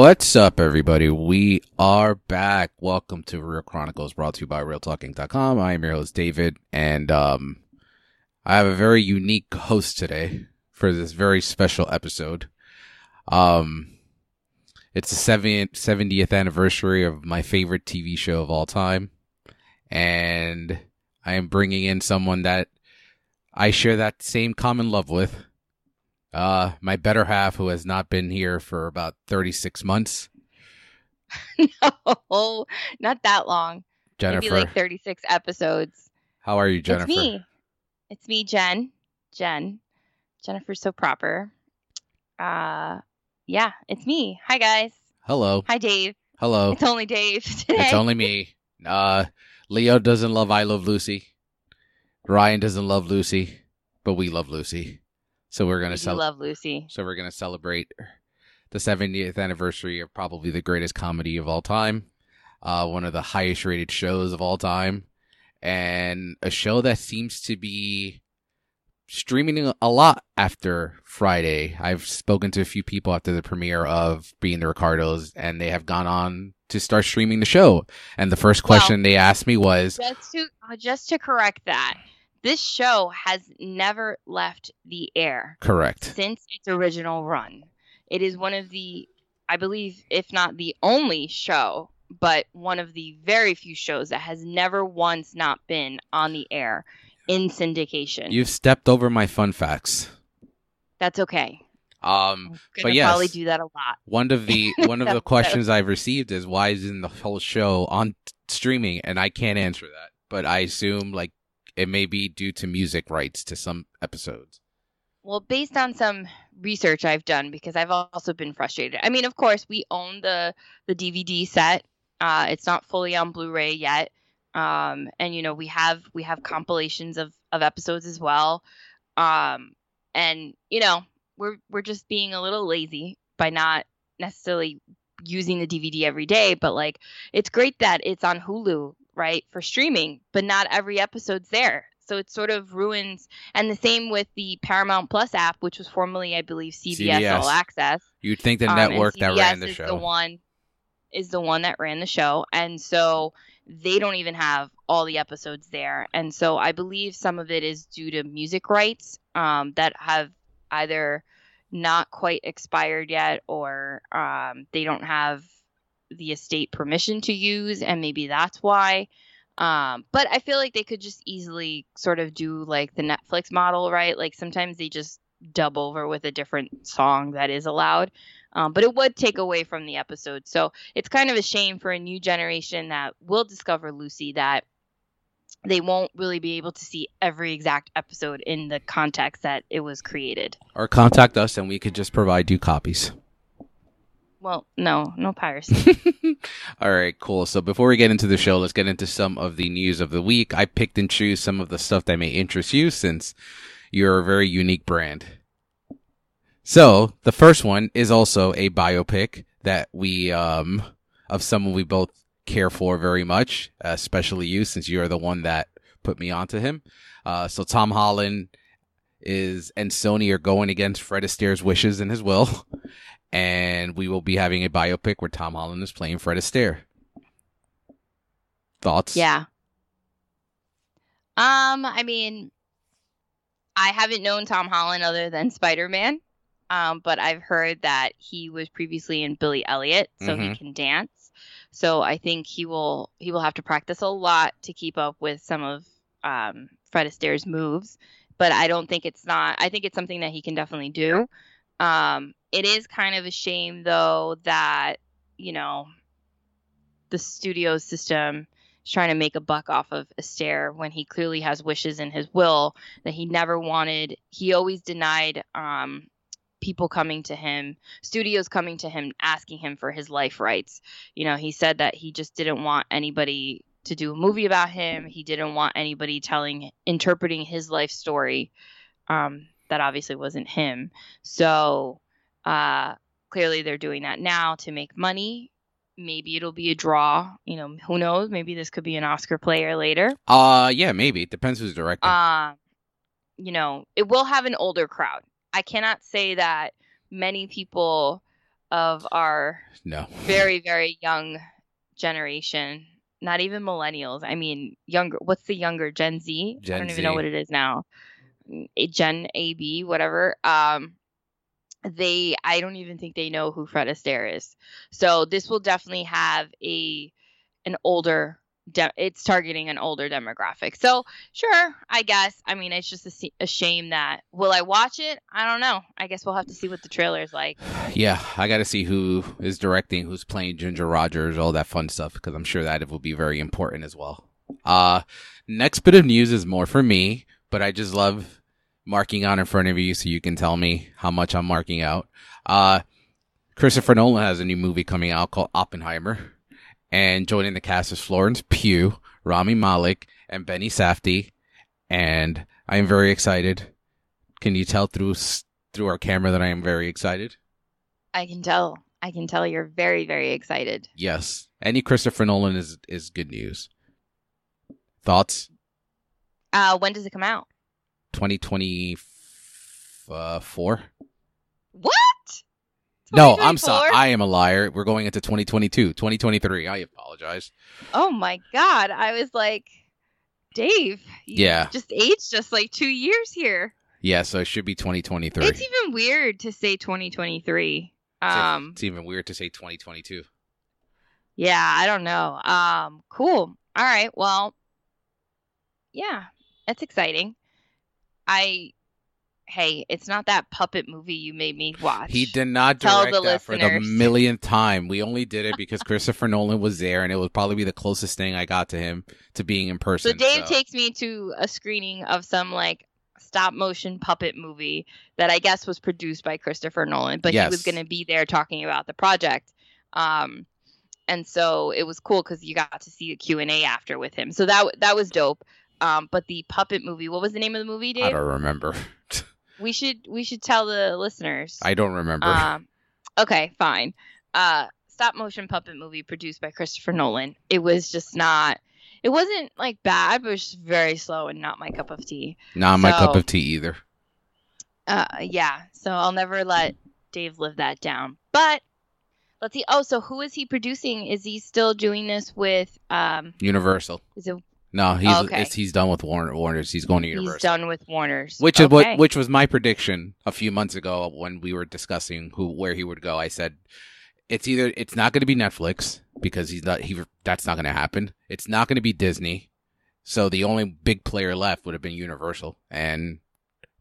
What's up, everybody? We are back. Welcome to Real Chronicles, brought to you by RealTalking.com. I am your host, David, and um, I have a very unique host today for this very special episode. Um, it's the 70th, 70th anniversary of my favorite TV show of all time, and I am bringing in someone that I share that same common love with. Uh, my better half, who has not been here for about 36 months. no, not that long. Jennifer. Maybe like 36 episodes. How are you, Jennifer? It's me. It's me, Jen. Jen. Jennifer's so proper. Uh, yeah, it's me. Hi, guys. Hello. Hi, Dave. Hello. It's only Dave today. It's only me. Uh, Leo doesn't love I Love Lucy. Ryan doesn't love Lucy, but we love Lucy. So we're gonna I cel- love Lucy. So we're gonna celebrate the 70th anniversary of probably the greatest comedy of all time, uh, one of the highest rated shows of all time, and a show that seems to be streaming a lot after Friday. I've spoken to a few people after the premiere of Being the Ricardos, and they have gone on to start streaming the show. And the first question they asked me was, Just to uh, just to correct that, this show has never left the air "Correct." since its original run. It is one of the, I believe, if not the only show, but one of the very few shows that has never once not been on the air in syndication. You've stepped over my fun facts. That's okay. Um, but yes. probably do that a lot. one of the one of the questions I've received is why isn't the whole show on t- streaming? And I can't answer that, but I assume like it may be due to music rights to some episodes. Well, based on some research I've done, because I've also been frustrated. I mean, of course, we own the the DVD set. Uh, it's not fully on Blu-ray yet, um, and you know we have we have compilations of of episodes as well. Um, and you know we're we're just being a little lazy by not necessarily using the DVD every day. But like, it's great that it's on Hulu, right, for streaming, but not every episode's there. So it sort of ruins and the same with the Paramount Plus app, which was formerly, I believe, CBS, CBS. All Access. You'd think the Um, network that ran the is show. the one is the one that ran the show, and so they don't even have all the episodes there. And so I believe some of it is due to music rights um, that have either not quite expired yet, or um, they don't have the estate permission to use, and maybe that's why. Um, but I feel like they could just easily sort of do like the Netflix model, right? Like sometimes they just dub over with a different song that is allowed. Um, but it would take away from the episode. So it's kind of a shame for a new generation that will discover Lucy that they won't really be able to see every exact episode in the context that it was created. or contact us and we could just provide you copies. Well, no, no piracy. All right, cool. So before we get into the show, let's get into some of the news of the week. I picked and choose some of the stuff that may interest you since you're a very unique brand. So the first one is also a biopic that we, um, of someone we both care for very much, especially you since you are the one that put me onto him. Uh, so Tom Holland is and Sony are going against Fred Astaire's wishes and his will. And we will be having a biopic where Tom Holland is playing Fred Astaire. Thoughts? yeah. Um, I mean, I haven't known Tom Holland other than Spider Man. Um, but I've heard that he was previously in Billy Elliot, so he Mhm. can dance. So I think he will he will have to practice a lot to keep up with some of um, Fred Astaire's moves. But I don't think it's not. I think it's something that he can definitely do. Um, it is kind of a shame though that you know the studio system is trying to make a buck off of Astaire when he clearly has wishes in his will that he never wanted. He always denied um, people coming to him, studios coming to him, asking him for his life rights. You know, he said that he just didn't want anybody to do a movie about him. He didn't want anybody telling, interpreting his life story. Um, that obviously wasn't him. So uh, clearly they're doing that now to make money. Maybe it'll be a draw. You know, who knows? Maybe this could be an Oscar player later. Uh, yeah, maybe. It depends who's directing. Um, you know, it will have an older crowd. I cannot say that many people of our No. very very young generation. Not even millennials. I mean, younger. What's the younger Gen Z? I Gen don't even know what it is now. A Gen AB, whatever. Um, they I don't even think they know who Fred Astaire is. So this will definitely have a an older de- it's targeting an older demographic. So sure, I guess. I mean, it's just a, a shame that will I watch it? I don't know. I guess we'll have to see what the trailer is like. Yeah, I got to see who is directing, who's playing Ginger Rogers, all that fun stuff, because I'm sure that it will be very important as well. Uh, next bit of news is more for me, but I just love marking out in front of you so you can tell me how much I'm marking out. Uh, Christopher Nolan has a new movie coming out called Oppenheimer, and joining the cast is Florence Pugh, Rami Malek, and Benny Safdie, and I am very excited. Can you tell through through our camera that I am very excited? I can tell. I can tell you're very very excited. Yes. Any Christopher Nolan is is good news. Thoughts? Uh, when does it come out? 2024? What? No, I'm sorry. I am a liar. We're going into 2022, 2023. I apologize. Oh my god! I was like, Dave. You Yeah. Just aged just like two years here. Yeah, so it should be 2023. It's even weird to say 2023. Um. it's even weird to say 2022. Yeah, I don't know. Um, cool. All right. Well, yeah, that's exciting. I, hey, it's not that puppet movie you made me watch. He did not direct that for the millionth time. We only did it because Christopher Nolan was there, and it would probably be the closest thing I got to him to being in person. So Dave takes me to a screening of some like stop motion puppet movie that I guess was produced by Christopher Nolan, but he was going to be there talking about the project. Um, and so it was cool because you got to see a Q and A after with him. So that that was dope. Um, but the puppet movie, what was the name of the movie, Dave? I don't remember. We should we should tell the listeners. I don't remember. Um, okay, fine. Uh, stop motion puppet movie produced by Christopher Nolan. It was just not. It wasn't like bad, but it was just very slow and not my cup of tea. Not my cup of tea either. Uh, yeah. So I'll never let Dave live that down. But let's see. Oh, so who is he producing? Is he still doing this with? Um, Universal. is it? No, he's Okay. it's, he's done with Warner Warner's. He's going to Universal. He's done with Warner's. Which is what which was my prediction a few months ago when we were discussing who where he would go. I said it's either it's not going to be Netflix because he's not he that's not going to happen. It's not going to be Disney. So the only big player left would have been Universal and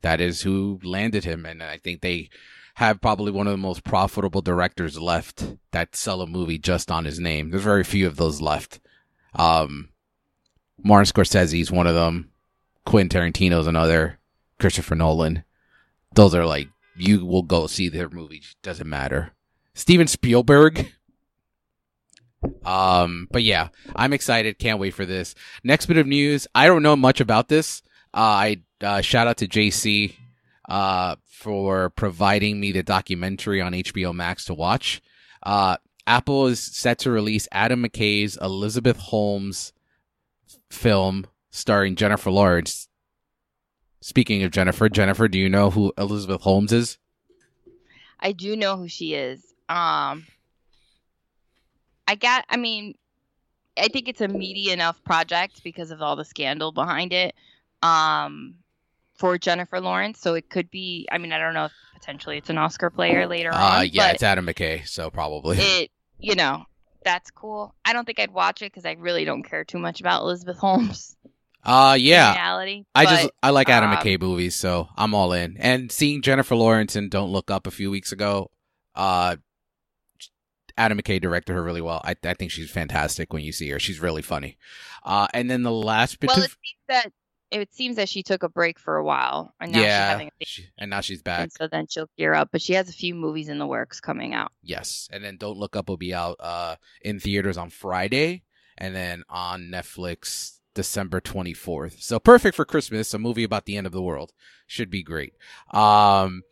that is who landed him and I think they have probably one of the most profitable directors left that sell a movie just on his name. There's very few of those left. Um Martin Scorsese's one of them. Quentin Tarantino's another. Christopher Nolan. Those are like you will go see their movies. Doesn't matter. Steven Spielberg. Um, but yeah, I'm excited. Can't wait for this. Next bit of news. I don't know much about this. Uh, I uh, shout out to JC uh, for providing me the documentary on HBO Max to watch. Uh, Apple is set to release Adam McKay's Elizabeth Holmes film starring Jennifer Lawrence. Speaking of Jennifer, Jennifer, do you know who Elizabeth Holmes is? I do know who she is. Um, I got. I mean, I think it's a meaty enough project because of all the scandal behind it. Um, for Jennifer Lawrence, so it could be. I mean, I don't know if potentially it's an Oscar player later Uh, on. yeah, it's Adam McKay, so probably. it. You know, that's cool. I don't think I'd watch it because I really don't care too much about Elizabeth Holmes. Uh, yeah. reality. I but- just I like Adam um, McKay movies, so I'm all in. And seeing Jennifer Lawrence in Don't Look Up a few weeks ago, uh, Adam McKay directed her really well. I I think she's fantastic when you see her. She's really funny. Uh, and then the last bit well, of it seems that it seems that she took a break for a while, and now she's yeah, having a she- and now she's back. and so then she'll gear up. But she has a few movies in the works coming out. Yes, and then Don't Look Up will be out uh in theaters on Friday, and then on Netflix December twenty fourth. So perfect for Christmas. A movie about the end of the world should be great. Um,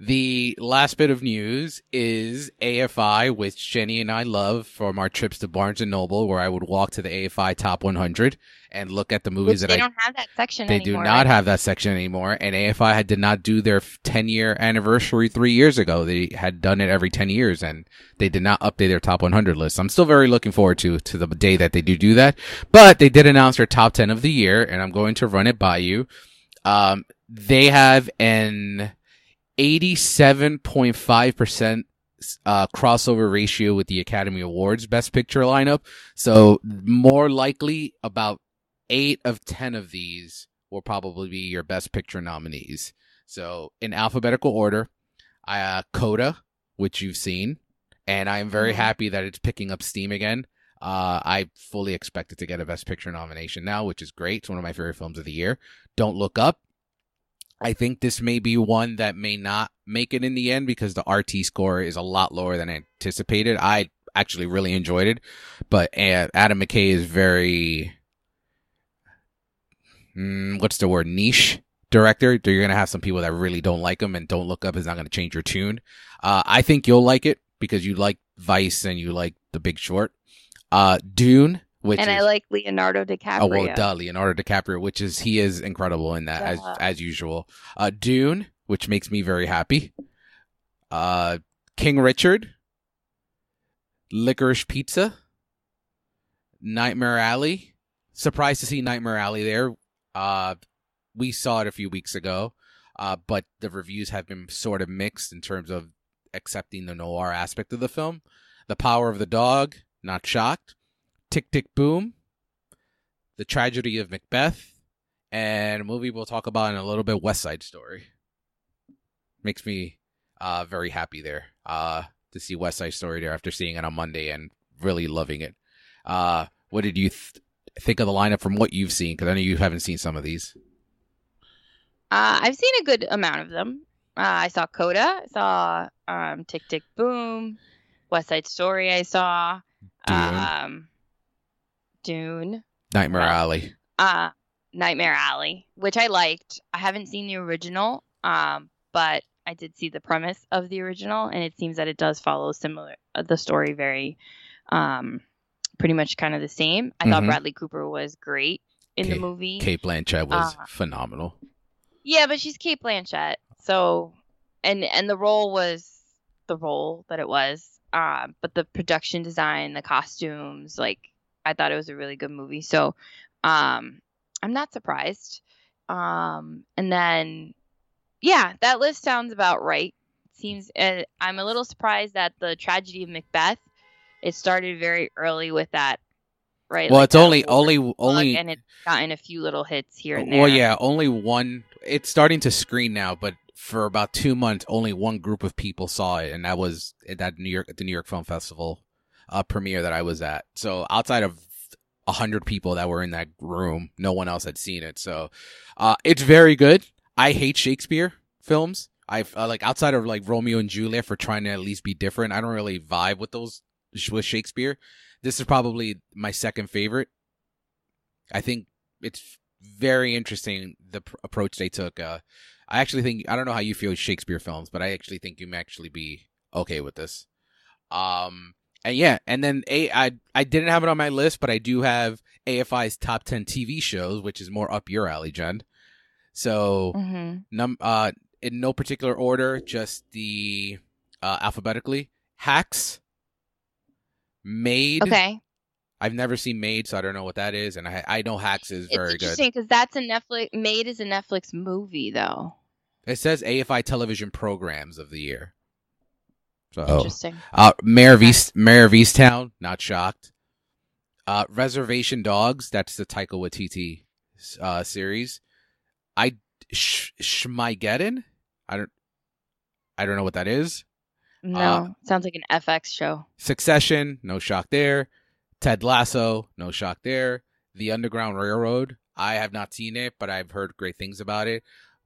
The last bit of news is AFI, which Jenny and I love from our trips to Barnes and Noble, where I would walk to the AFI Top 100 and look at the movies Which that they I don't have that section they anymore. do not right? have that section anymore, and AFI had did not do their 10 year anniversary three years ago. They had done it every 10 years, and they did not update their top 100 list. I'm still very looking forward to to the day that they do do that. But they did announce their top 10 of the year, and I'm going to run it by you. Um, they have an 87.5 percent uh, crossover ratio with the Academy Awards Best Picture lineup. So more likely about eight of 10 of these will probably be your Best Picture nominees. So in alphabetical order, uh, Coda, which you've seen, and I am very Mhm. happy that it's picking up steam again. Uh, I fully expect it to get a Best Picture nomination now, which is great. It's one of my favorite films of the year. Don't Look Up. I think this may be one that may not make it in the end because the RT score is a lot lower than anticipated. I actually really enjoyed it, but Adam McKay is very, mm, what's the word, niche director. You're gonna have some people that really don't like him, and Don't Look Up is not gonna change your tune. Uh, I think you'll like it because you like Vice and you like The Big Short. Uh, Dune, which and is I like Leonardo DiCaprio. Oh well, duh, Leonardo DiCaprio, which is he is incredible in that as as usual. Uh, Dune, which makes me very happy. Uh, King Richard, Licorice Pizza, Nightmare Alley. Surprised to see Nightmare Alley there. Uh, we saw it a few weeks ago, uh, but the reviews have been sort of mixed in terms of accepting the noir aspect of the film. The Power of the Dog, not shocked. Tick Tick Boom, The Tragedy of Macbeth, and a movie we'll talk about in a little bit, West Side Story. Makes me uh, very happy there uh, to see West Side Story there after seeing it on Monday and really loving it. Uh, what did you th- think of the lineup from what you've seen? Because I know you haven't seen some of these. Uh, I've seen a good amount of them. Uh, I saw Coda. I saw um, Tick Tick Boom, West Side Story. I saw Dune. um, Dune, Nightmare Alley. uh, Nightmare Alley, which I liked. I haven't seen the original, um, but I did see the premise of the original, and it seems that it does follow similar uh, the story very, um, pretty much kind of the same. I thought Mhm. Bradley Cooper was great in Kate- the movie. Cate Blanchett was Uh, phenomenal. Yeah, but she's Cate Blanchett, so and and the role was the role that it was. Um, but the production design, the costumes, like I thought it was a really good movie. So, um, I'm not surprised. Um, and then, yeah, that list sounds about right. Seems uh, I'm a little surprised that the tragedy of Macbeth. It started very early with that, right? Well, like it's only only only and it's gotten a few little hits here and there. Well, yeah, only one. It's starting to screen now, but for about two months, only one group of people saw it, and that was at that New York at the New York Film Festival uh, premiere that I was at. So outside of a hundred people that were in that room, no one else had seen it. So uh, it's very good. I hate Shakespeare films. I uh, like outside of like Romeo and Juliet for trying to at least be different. I don't really vibe with those with Shakespeare. This is probably my second favorite. I think it's very interesting the pr- approach they took. Uh, I actually think I don't know how you feel with Shakespeare films, but I actually think you may actually be okay with this. Um, and yeah, and then a I I didn't have it on my list, but I do have AFI's top ten TV shows, which is more up your alley, Jen. So hmm num uh in no particular order, just the uh alphabetically. Hacks, Maid. Okay. I've never seen Maid, so I don't know what that is, and I I know Hacks is It's very good. interesting because that's a Netflix made is a Netflix movie though. It says AFI television programs of the year. So, Interesting. uh, Mare of East, Mare of Easttown, not shocked. Uh, Reservation Dogs, that's the Taika Waititi uh, series. I Sh- Schmigeddon, I don't, I don't know what that is. No, uh, sounds like an FX show. Succession, no shock there. Ted Lasso, no shock there. The Underground Railroad, I have not seen it, but I've heard great things about it.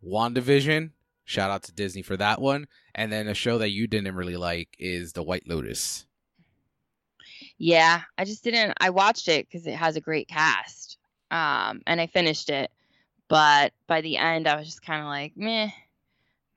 WandaVision, shout out to Disney for that one. And then a show that you didn't really like is The White Lotus. Yeah, I just didn't. I watched it because it has a great cast, um, and I finished it. But by the end, I was just kind of like, meh.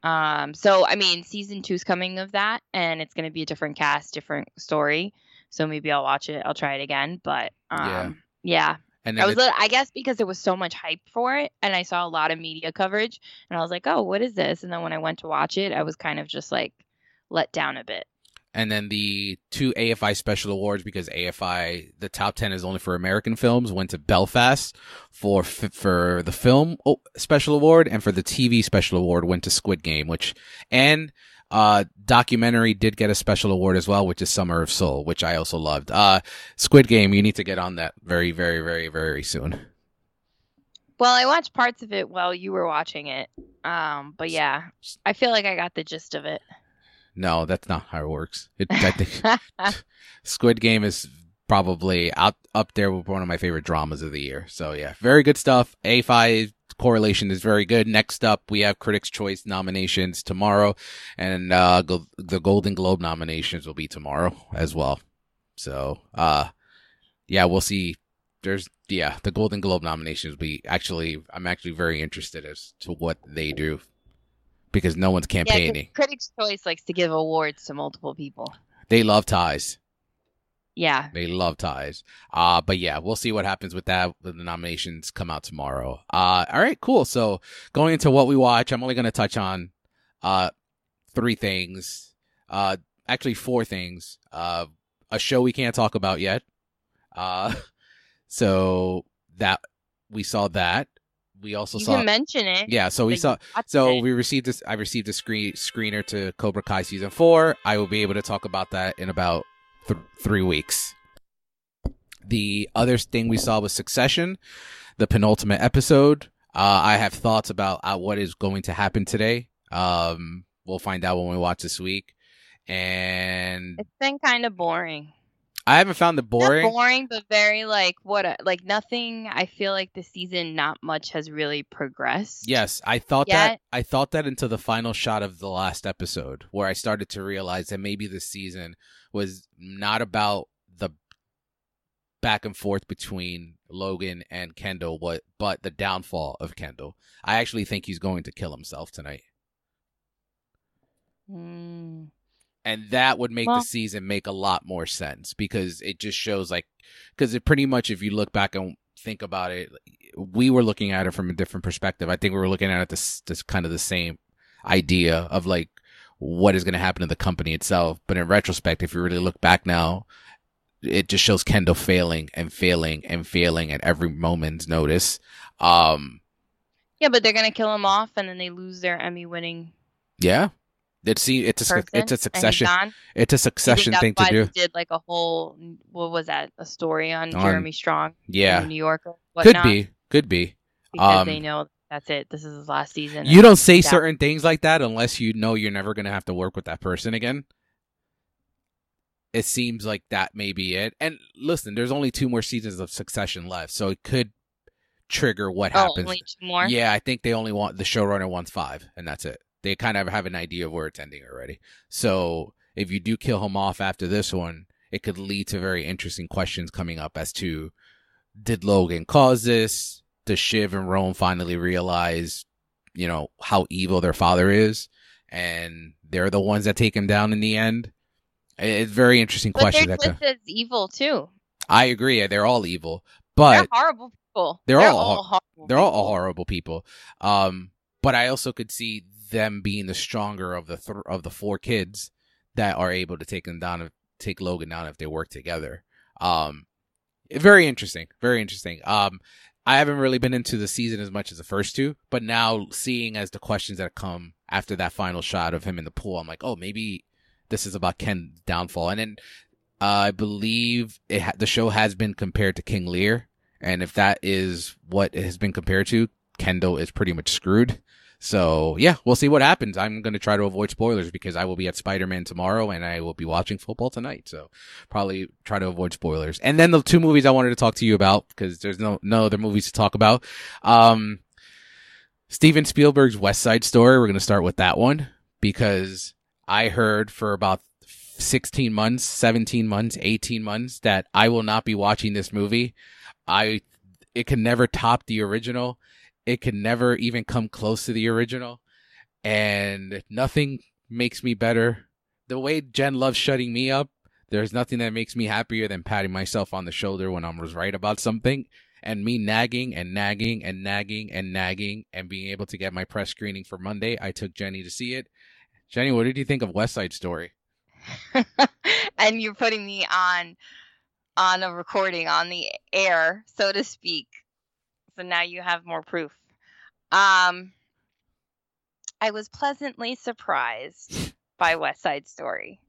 Um, so I mean, season two's coming of that, and it's going to be a different cast, different story. So maybe I'll watch it. I'll try it again. But um, Yeah. yeah, And I was, I guess, because there was so much hype for it, and I saw a lot of media coverage, and I was like, oh, what is this? And then when I went to watch it, I was kind of just like let down a bit. and then the two AFI special awards because AFI the top 10 is only for American films went to Belfast for for the film oh, special award and for the TV special award went to Squid Game which and uh documentary did get a special award as well which is Summer of Soul which I also loved. Uh Squid Game you need to get on that very very very very soon. Well, I watched parts of it while you were watching it. Um, but yeah, I feel like I got the gist of it. No, that's not how it works. It, I think Squid Game is probably out up there with one of my favorite dramas of the year. So yeah, very good stuff. AFI correlation is very good. Next up, we have Critics' Choice nominations tomorrow, and uh, go- the Golden Globe nominations will be tomorrow as well. So uh, yeah, we'll see. There's yeah, the Golden Globe nominations will be actually. I'm actually very interested as to what they do because no one's Yeah, campaigning. Critics' Choice likes to give awards to multiple people. They love ties. Yeah. They love ties. Uh, but yeah, we'll see what happens with that when the nominations come out tomorrow. Uh, all right, cool. So going into what we watch, I'm only going to touch on, uh, three things. Uh, actually four things. Uh, a show we can't talk about yet. Uh, so that we saw that. We also You saw, can mention it. yeah. So we saw, so it. we received this. I received a screen screener to Cobra Kai season four. I will be able to talk about that in about th- three weeks. The other thing we saw was Succession, the penultimate episode. Uh, I have thoughts about uh, what is going to happen today. Um, we'll find out when we watch this week. And It's been kind of boring. I haven't found the boring. Not boring, but very like what? A, like nothing. I feel like the season, not much has really progressed. Yes, I thought that I thought that until the final shot of the last episode where I started to realize that maybe the season was not about the back and forth between Logan and Kendall what but the downfall of Kendall. I actually think he's going to kill himself tonight. Mm. And that would make Well- the season make a lot more sense because it just shows like because it pretty much if you look back and think about it we were looking at it from a different perspective. I think we were looking at it this this kind of the same idea of like what is going to happen to the company itself. But in retrospect, if you really look back now, it just shows Kendall failing and failing and failing at every moment's notice. Um, Yeah, but they're gonna kill him off, and then they lose their Emmy-winning yeah, it's it's a person. it's a succession it's a Do you think succession thing to do. Did like a whole what was that? A story on On- Jeremy Strong, Yeah, in New Yorker. could be, could be. because um, they know that's it. This is his last season. You don't say certain things like that unless you know you're never going to have to work with that person again. It seems like that may be it. And listen, there's only two more seasons of Succession left, so it could trigger what oh, happens. only two more. Yeah, I think they only want the showrunner wants five, and that's it. They kind of have an idea of where it's ending already. So if you do kill him off after this one, it could lead to very interesting questions coming up as to did Logan cause this? Does Shiv and Rome finally realize, you know, how evil their father is? And they're the ones that take him down in the end. It's very interesting but question. they're just as evil too. I agree. They're all evil, but they're horrible people. they're all horrible. they're all people. horrible people. Um, but I also could see them being the stronger of the th- of the four kids that are able to take them down, take Logan down if they work together. Um, very interesting, very interesting. Um, I haven't really been into the season as much as the first two, but now seeing as the questions that come after that final shot of him in the pool, I'm like, oh, maybe this is about Ken's downfall. And then uh, I believe ha- the show has been compared to King Lear, and if that is what it has been compared to, Kendall is pretty much screwed. So yeah, we'll see what happens. I'm going to try to avoid spoilers because I will be at Spider-Man tomorrow and I will be watching football tonight. So probably try to avoid spoilers. And then the two movies I wanted to talk to you about because there's no, no other movies to talk about. Um, Steven Spielberg's West Side Story. We're going to start with that one because I heard for about 16 months, 17 months, 18 months that I will not be watching this movie. I, it can never top the original. It can never even come close to the original. and nothing makes me better. The way Jen loves shutting me up, there's nothing that makes me happier than patting myself on the shoulder when I was right about something and me nagging and nagging and nagging and nagging and being able to get my press screening for Monday. I took Jenny to see it. Jenny, what did you think of West Side Story? and you're putting me on on a recording on the air, so to speak. Now you have more proof. Um I was pleasantly surprised by West Side Story.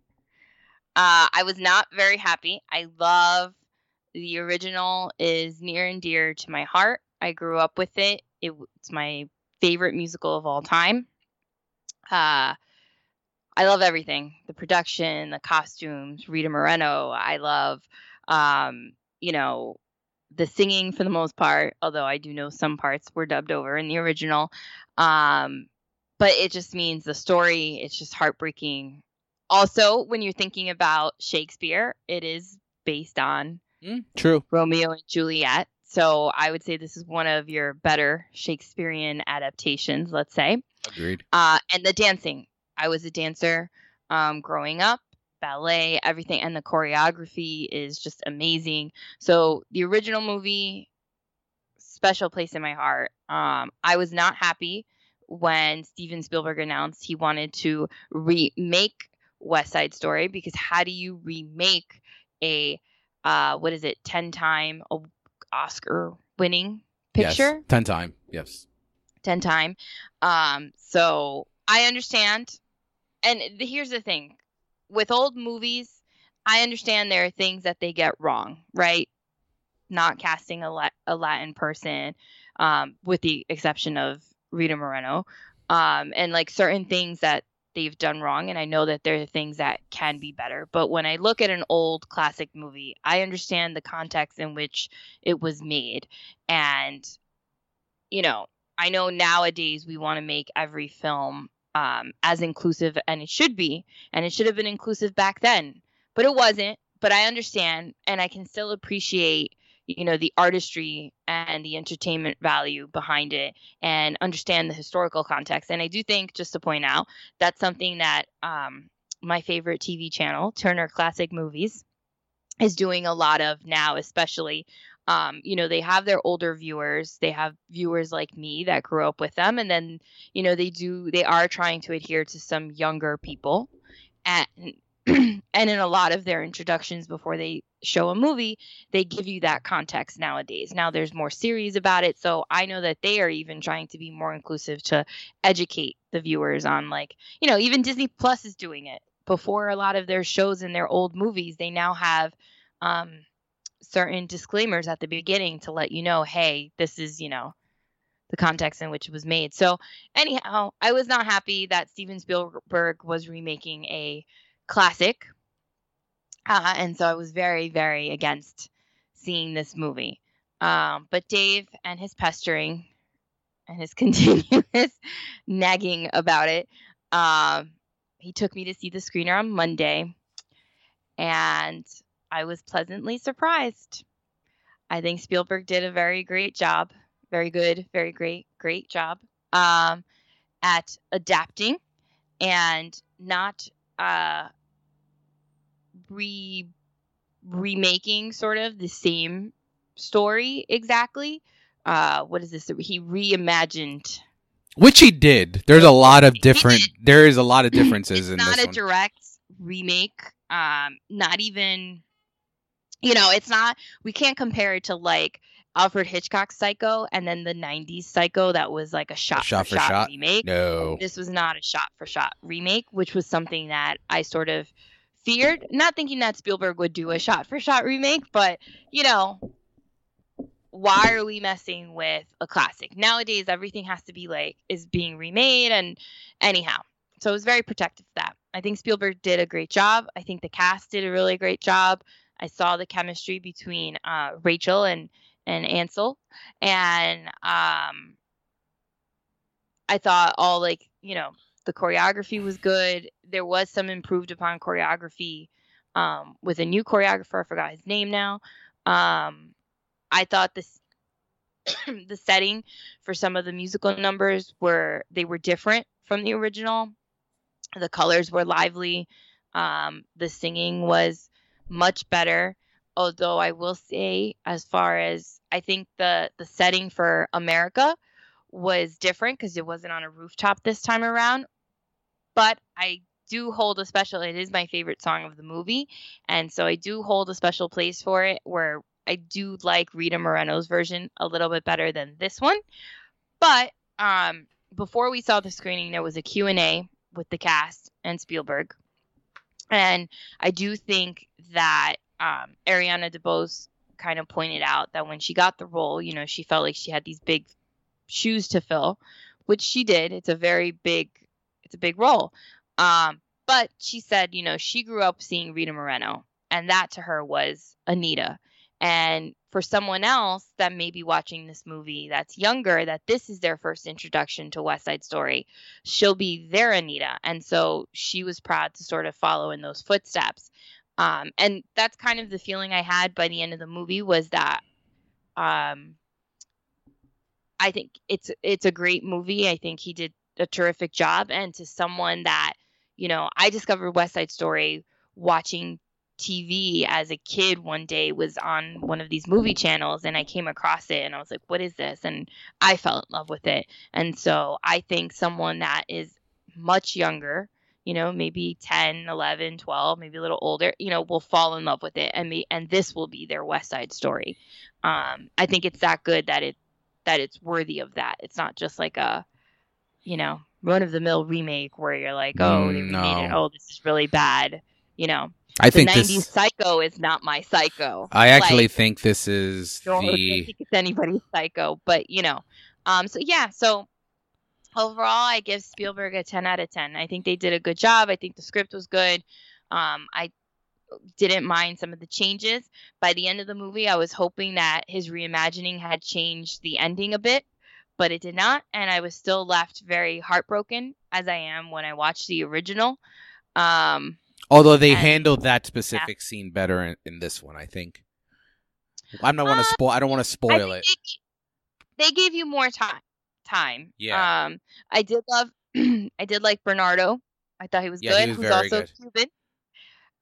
Uh, I was not very happy. I love the original is near and dear to my heart. I grew up with it. it it's my favorite musical of all time. Uh, I love everything the production, the costumes, Rita Moreno. I love, um, you know, the singing for the most part, although I do know some parts were dubbed over in the original. Um, but it just means the story, it's just heartbreaking. Also, when you're thinking about Shakespeare, it is based on Mm, true. Romeo and Juliet. So I would say this is one of your better Shakespearean adaptations, let's say. Agreed. Uh, and the dancing. I was a dancer um, growing up, ballet, everything, and the choreography is just amazing. So the original movie, special place in my heart. Um, I was not happy when Steven Spielberg announced he wanted to remake West Side Story because how do you remake a uh, what is it, 10 time Oscar winning picture? Yes, 10 time, yes. 10 time. Um, so I understand. And the, here's the thing with old movies, I understand there are things that they get wrong, right? Not casting a, a Latin person, um, with the exception of Rita Moreno, um, and like certain things that they've done wrong and I know that there are things that can be better. But when I look at an old classic movie, I understand the context in which it was made. And you know, I know nowadays we want to make every film um, as inclusive and it should be and it should have been inclusive back then, but it wasn't. But I understand and I can still appreciate you know the artistry and the entertainment value behind it and understand the historical context and i do think just to point out that's something that um, my favorite tv channel turner classic movies is doing a lot of now especially um, you know they have their older viewers they have viewers like me that grew up with them and then you know they do they are trying to adhere to some younger people and and in a lot of their introductions before they show a movie, they give you that context nowadays. Now there's more series about it, so I know that they are even trying to be more inclusive to educate the viewers on like, you know, even Disney Plus is doing it. Before a lot of their shows and their old movies, they now have um, certain disclaimers at the beginning to let you know, hey, this is, you know, the context in which it was made. So, anyhow, I was not happy that Steven Spielberg was remaking a classic uh, and so I was very, very against seeing this movie. Um, but Dave and his pestering and his continuous nagging about it, um, he took me to see the screener on Monday, and I was pleasantly surprised. I think Spielberg did a very great job, very good, very great, great job um, at adapting and not uh, re remaking sort of the same story exactly. Uh, what is this? He reimagined. Which he did. There's a lot of different. There is a lot of differences it's in not this a one. direct remake. Um, not even. You know, it's not. We can't compare it to like Alfred Hitchcock's Psycho and then the '90s Psycho that was like a shot, shot for for shot, shot? remake. No. This was not a shot for shot remake, which was something that I sort of feared. Not thinking that Spielberg would do a shot for shot remake, but you know, why are we messing with a classic? Nowadays, everything has to be like is being remade, and anyhow, so I was very protective of that. I think Spielberg did a great job. I think the cast did a really great job. I saw the chemistry between uh, Rachel and and Ansel, and um, I thought all like you know the choreography was good. There was some improved upon choreography um, with a new choreographer. I forgot his name now. Um, I thought this the setting for some of the musical numbers were they were different from the original. The colors were lively. Um, the singing was much better. Although I will say, as far as I think the the setting for America was different because it wasn't on a rooftop this time around. But I do hold a special. It is my favorite song of the movie, and so I do hold a special place for it. Where I do like Rita Moreno's version a little bit better than this one. But um, before we saw the screening, there was a Q and A with the cast and Spielberg, and I do think that um, Ariana DeBose kind of pointed out that when she got the role, you know, she felt like she had these big shoes to fill, which she did. It's a very big, it's a big role. Um, but she said, you know, she grew up seeing Rita Moreno, and that to her was Anita. And for someone else that may be watching this movie that's younger, that this is their first introduction to West Side Story, she'll be their Anita. And so she was proud to sort of follow in those footsteps. Um, and that's kind of the feeling I had by the end of the movie was that um, I think it's it's a great movie. I think he did a terrific job. And to someone that, you know, I discovered West Side Story watching TV as a kid one day was on one of these movie channels and I came across it and I was like, what is this? And I fell in love with it. And so I think someone that is much younger you know, maybe 10, 11, 12, maybe a little older, you know, will fall in love with it and me and this will be their West Side story. Um, I think it's that good that it that it's worthy of that. It's not just like a, you know, run of the mill remake where you're like, oh, they remade no. it. Oh, this is really bad. You know, I the think 90s this. Psycho is not my Psycho. I actually like, think this is don't the. think it's anybody's Psycho, but you know, um, so yeah, so overall, I give Spielberg a 10 out of 10. I think they did a good job. I think the script was good. Um, I didn't mind some of the changes. By the end of the movie, I was hoping that his reimagining had changed the ending a bit, but it did not. And I was still left very heartbroken, as I am when I watched the original. Um, Although they and- handled that specific scene better in, in this one, I think. I'm not want to Uh, spoil. I don't want to spoil it. They, they gave you more time. Time. Yeah. Um, I did love. I did like Bernardo. I thought he was Yeah, he good. was Who's also good. Cuban.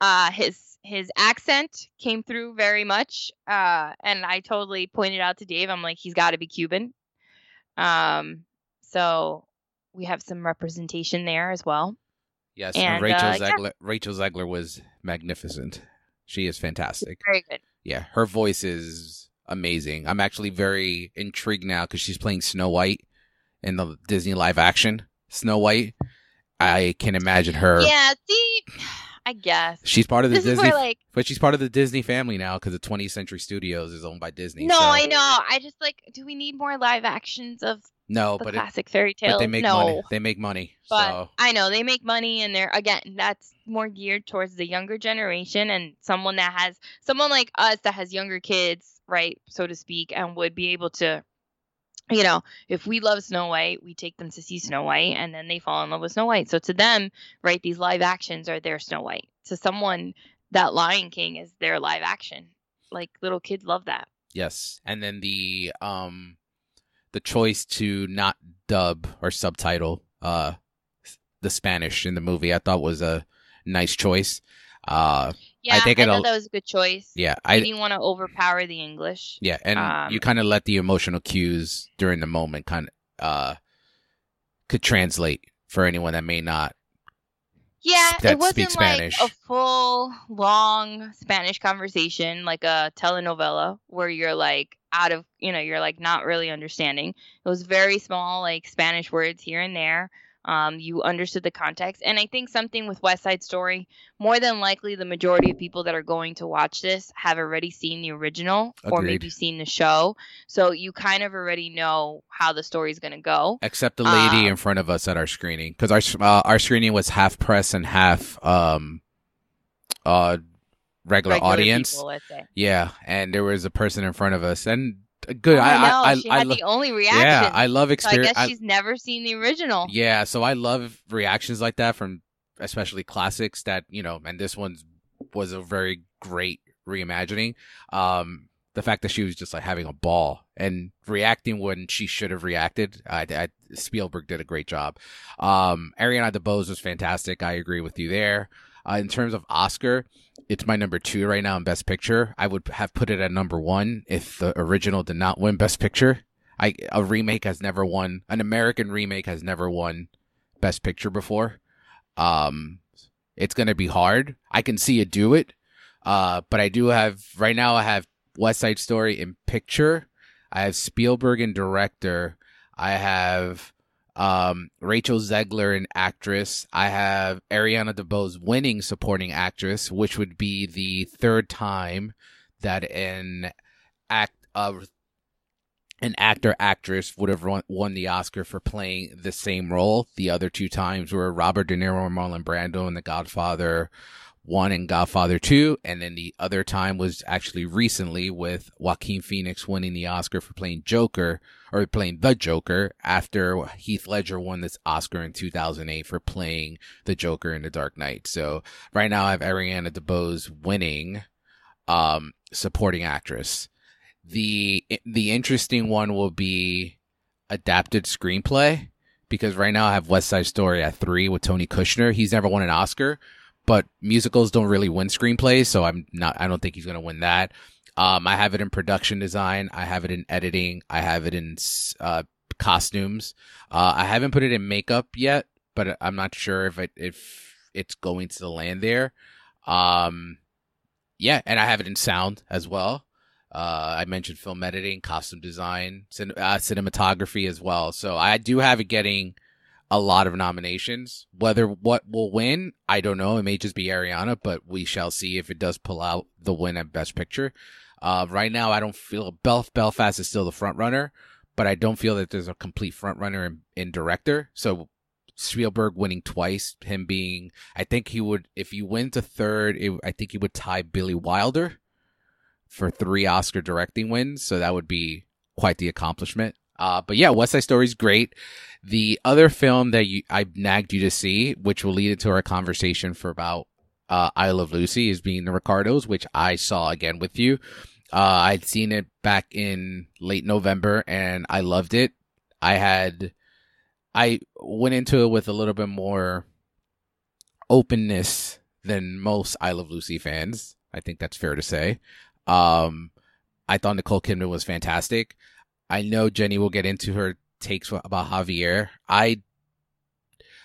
Uh, his his accent came through very much. Uh, and I totally pointed out to Dave. I'm like, he's got to be Cuban. Um, so we have some representation there as well. Yes, and, and, Rachel uh, yeah. Zegler. Rachel Zegler was magnificent. She is fantastic. Very good. Yeah, her voice is amazing. I'm actually very intrigued now because she's playing Snow White in the Disney live action Snow White. I can imagine her. Yeah. See, I guess She's part of the this Disney, where like. but she's part of the Disney family now because the 20th Century Studios is owned by Disney. No, so- I know. I just like. Do we need more live actions of no, the but it, classic fairy but tales? they make no. money. They make money. But so I know they make money, and they're again that's more geared towards the younger generation and someone that has someone like us that has younger kids, right, so to speak, and would be able to, you know, if we love Snow White, we take them to see Snow White, and then they fall in love with Snow White. So to them, right, these live actions are their Snow White. To someone, that Lion King is their live action. Like little kids love that. Yes, and then the um the choice to not dub or subtitle uh the Spanish in the movie I thought was a nice choice. Uh Yeah, I, think it'll- thought that was a good choice. yeah, I I didn't want to overpower the English. yeah, and um, you kind of let the emotional cues during the moment kind of uh could translate for anyone that may not. Yeah, it wasn't like a full long Spanish conversation like a telenovela where you're like out of, you know, you're like not really understanding. It was very small like Spanish words here and there. Um, you understood the context, and I think something with West Side Story, more than likely, the majority of people that are going to watch this have already seen the original or maybe seen the show, so you kind of already know how the story is going to go. Except the lady Um, in front of us at our screening, because our uh, our screening was half press and half um uh regular, Regular audience. people. Yeah, and there was a person in front of us, and good. I, I, I, she I had lo- the only reaction. yeah, I love So I guess she's never seen the original. yeah, so I love reactions like that from especially classics that you know, and this one was a very great reimagining. Um, the fact that she was just like having a ball and reacting when she should have reacted, I, I Spielberg did a great job. Um, Ariana DeBose was fantastic. I agree with you there. Uh, in terms of Oscar, it's my number two right now in Best Picture. I would have put it at number one if the original did not win Best Picture. I a remake has never won. An American remake has never won Best Picture before. Um, it's gonna be hard. I can see it do it. Uh, but I do have right now. I have West Side Story in picture. I have Spielberg in director. I have um, Rachel Zegler an actress. I have Ariana DeBose winning supporting actress, which would be the third time that an act of an actor actress would have won, won the Oscar for playing the same role. The other two times were Robert De Niro and Marlon Brando in The Godfather one and Godfather 2, and then the other time was actually recently with Joaquin Phoenix winning the Oscar for playing Joker, or playing the Joker, after Heath Ledger won this Oscar in 2008 for playing the Joker in The Dark Knight. So right now I have Ariana DeBose winning um, supporting actress. The the interesting one will be adapted screenplay because right now I have West Side Story at three with Tony Kushner. He's never won an Oscar, but musicals don't really win screenplays, so I'm not. I don't think he's gonna win that. Um, I have it in production design. I have it in editing. I have it in uh, costumes. Uh, I haven't put it in makeup yet, but I'm not sure if it if it's going to land there. Um, yeah, and I have it in sound as well. Uh, I mentioned film editing, costume design, cin- uh, cinematography as well. So I do have it getting a lot of nominations. Whether what will win, I don't know. It may just be Ariana, but we shall see if it does pull out the win at Best Picture. Uh, right now, I don't feel Belf- Belfast is still the front runner, but I don't feel that there's a complete front runner in, in director. So Spielberg winning twice, him being, I think he would, if he wins a third, it, I think he would tie Billy Wilder for three Oscar directing wins. So that would be quite the accomplishment. Uh, but yeah, West Side Story is great. The other film that you, I nagged you to see, which will lead into our conversation for about uh, Love Lucy, is being the Ricardos, which I saw again with you. Uh, I'd seen it back in late November and I loved it. I had, I went into it with a little bit more openness than most I Love Lucy fans. I think that's fair to say. Um, I thought Nicole Kidman was fantastic. I know Jenny will get into her takes about Javier. I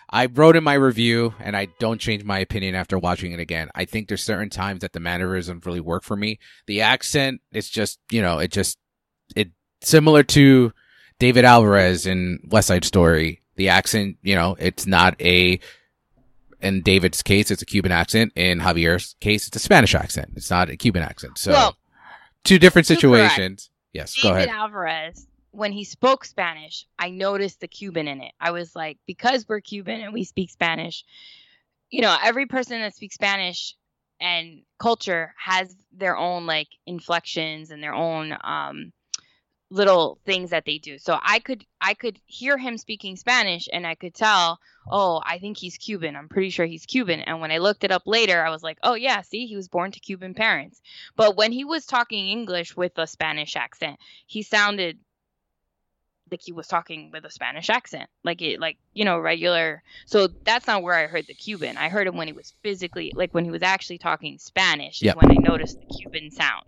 I wrote in my review, and I don't change my opinion after watching it again. I think there's certain times that the mannerisms really work for me. The accent, it's just you know, it just it similar to David Alvarez in West Side Story. The accent, you know, it's not a in David's case, it's a Cuban accent. In Javier's case, it's a Spanish accent. It's not a Cuban accent. So, well, two different situations. Yes, David go ahead. Alvarez, when he spoke Spanish, I noticed the Cuban in it. I was like, because we're Cuban and we speak Spanish, you know, every person that speaks Spanish and culture has their own like inflections and their own um little things that they do. So I could I could hear him speaking Spanish and I could tell, oh, I think he's Cuban. I'm pretty sure he's Cuban. And when I looked it up later, I was like, oh yeah, see, he was born to Cuban parents. But when he was talking English with a Spanish accent, he sounded like he was talking with a Spanish accent, like it, like you know, regular. So that's not where I heard the Cuban. I heard him when he was physically, like when he was actually talking Spanish. Yep. when I noticed the Cuban sound.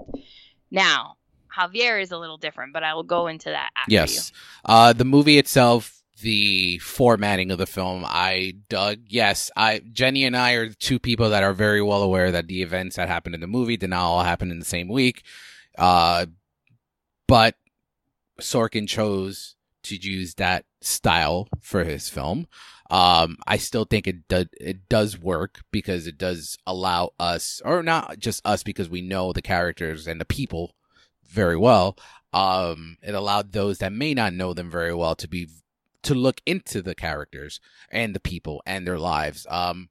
Now, Javier is a little different, but I will go into that after yes. Uh, the movie itself, the formatting of the film, I dug. Yes, I Jenny and I are two people that are very well aware that the events that happened in the movie did not all happen in the same week. Uh, but Sorkin chose to use that style for his film. Um, I still think it does it does work because it does allow us, or not just us, because we know the characters and the people very well. Um, it allowed those that may not know them very well to be to look into the characters and the people and their lives. Um,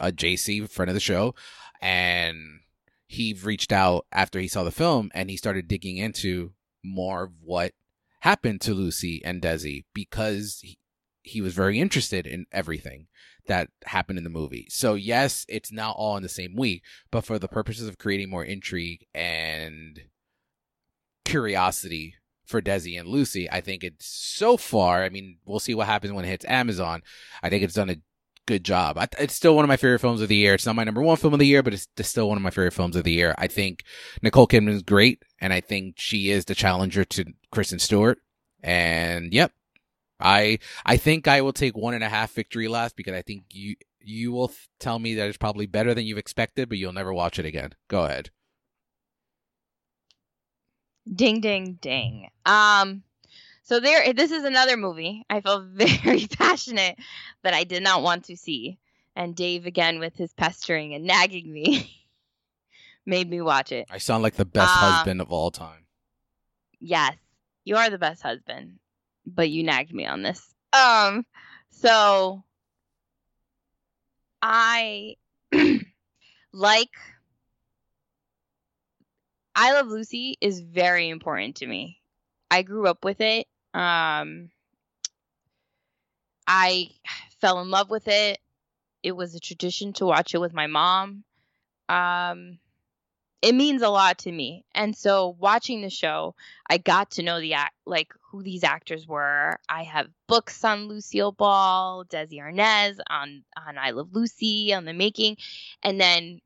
a JC, friend of the show, and he reached out after he saw the film and he started digging into more of what happened to Lucy and Desi because he, he was very interested in everything that happened in the movie. So yes, it's not all in the same week, but for the purposes of creating more intrigue and curiosity for Desi and Lucy. I think it's so far. I mean, we'll see what happens when it hits Amazon. I think it's done a good job. I, it's still one of my favorite films of the year. It's not my number one film of the year, but it's, it's still one of my favorite films of the year. I think Nicole Kidman is great, and I think she is the challenger to Kristen Stewart. And yep, I I think I will take one and a half victory laps because I think you you will tell me that it's probably better than you've expected, but you'll never watch it again. Go ahead. Ding ding ding. Um so there this is another movie I felt very passionate that I did not want to see. And Dave again with his pestering and nagging me made me watch it. I sound like the best uh, husband of all time. Yes. You are the best husband, but you nagged me on this. Um so I like I Love Lucy is very important to me. I grew up with it. Um, I fell in love with it. It was a tradition to watch it with my mom. Um, it means a lot to me. And so watching the show, I got to know the act like who these actors were. I have books on Lucille Ball, Desi Arnaz, on on I Love Lucy, on the making, and then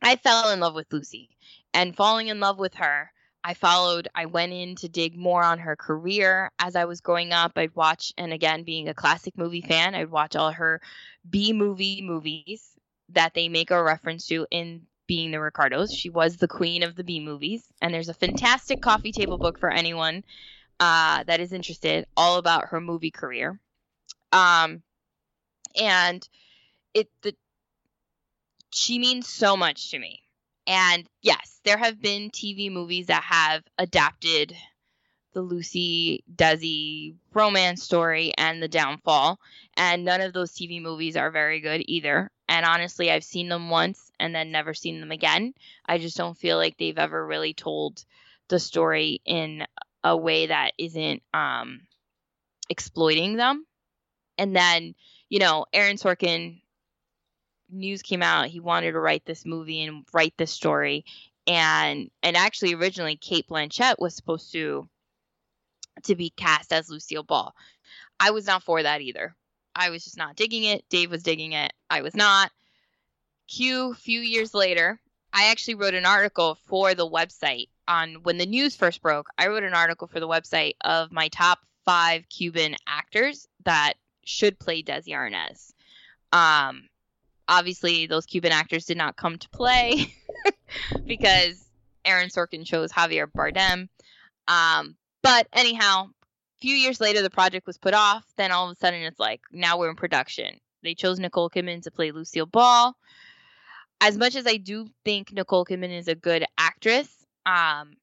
I fell in love with Lucy and falling in love with her. I followed, I went in to dig more on her career as I was growing up. I'd watch, and again, being a classic movie fan, I'd watch all her B movie movies that they make a reference to in being the Ricardos. She was the queen of the B movies. And there's a fantastic coffee table book for anyone uh, that is interested, all about her movie career. Um, and it, the, she means so much to me. And yes, there have been TV movies that have adapted the Lucy Desi romance story and the downfall, and none of those TV movies are very good either. And honestly, I've seen them once and then never seen them again. I just don't feel like they've ever really told the story in a way that isn't um, exploiting them. And then, you know, Aaron Sorkin news came out he wanted to write this movie and write this story and and actually originally Cate Blanchett was supposed to to be cast as Lucille Ball. I was not for that either. I was just not digging it. Dave was digging it. I was not. Q few years later, I actually wrote an article for the website on when the news first broke. I wrote an article for the website of my top 5 Cuban actors that should play Desi Arnaz. Um obviously those Cuban actors did not come to play because Aaron Sorkin chose Javier Bardem. Um, but anyhow, a few years later, the project was put off. Then all of a sudden, it's like now we're in production. They chose Nicole Kidman to play Lucille Ball. As much as I do think Nicole Kidman is a good actress, um,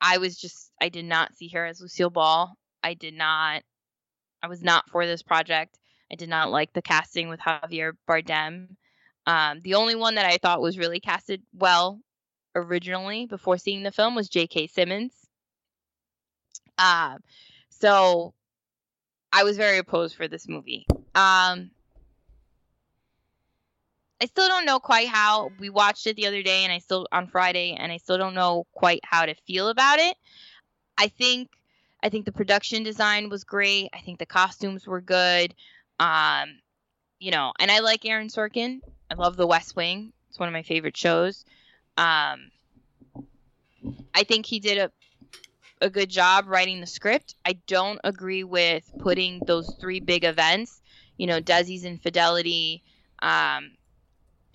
I was just I did not see her as Lucille Ball. I did not. I was not for this project. I did not like the casting with Javier Bardem. Um, the only one that I thought was really casted well originally before seeing the film was J.K. Simmons. Uh, so I was very opposed for this movie. Um, I still don't know quite how we watched it the other day, and I still on Friday, and I still don't know quite how to feel about it. I think I think the production design was great. I think the costumes were good. Um, you know, and I like Aaron Sorkin. I love The West Wing. It's one of my favorite shows. Um, I think he did a a good job writing the script. I don't agree with putting those three big events, you know, Desi's infidelity, um,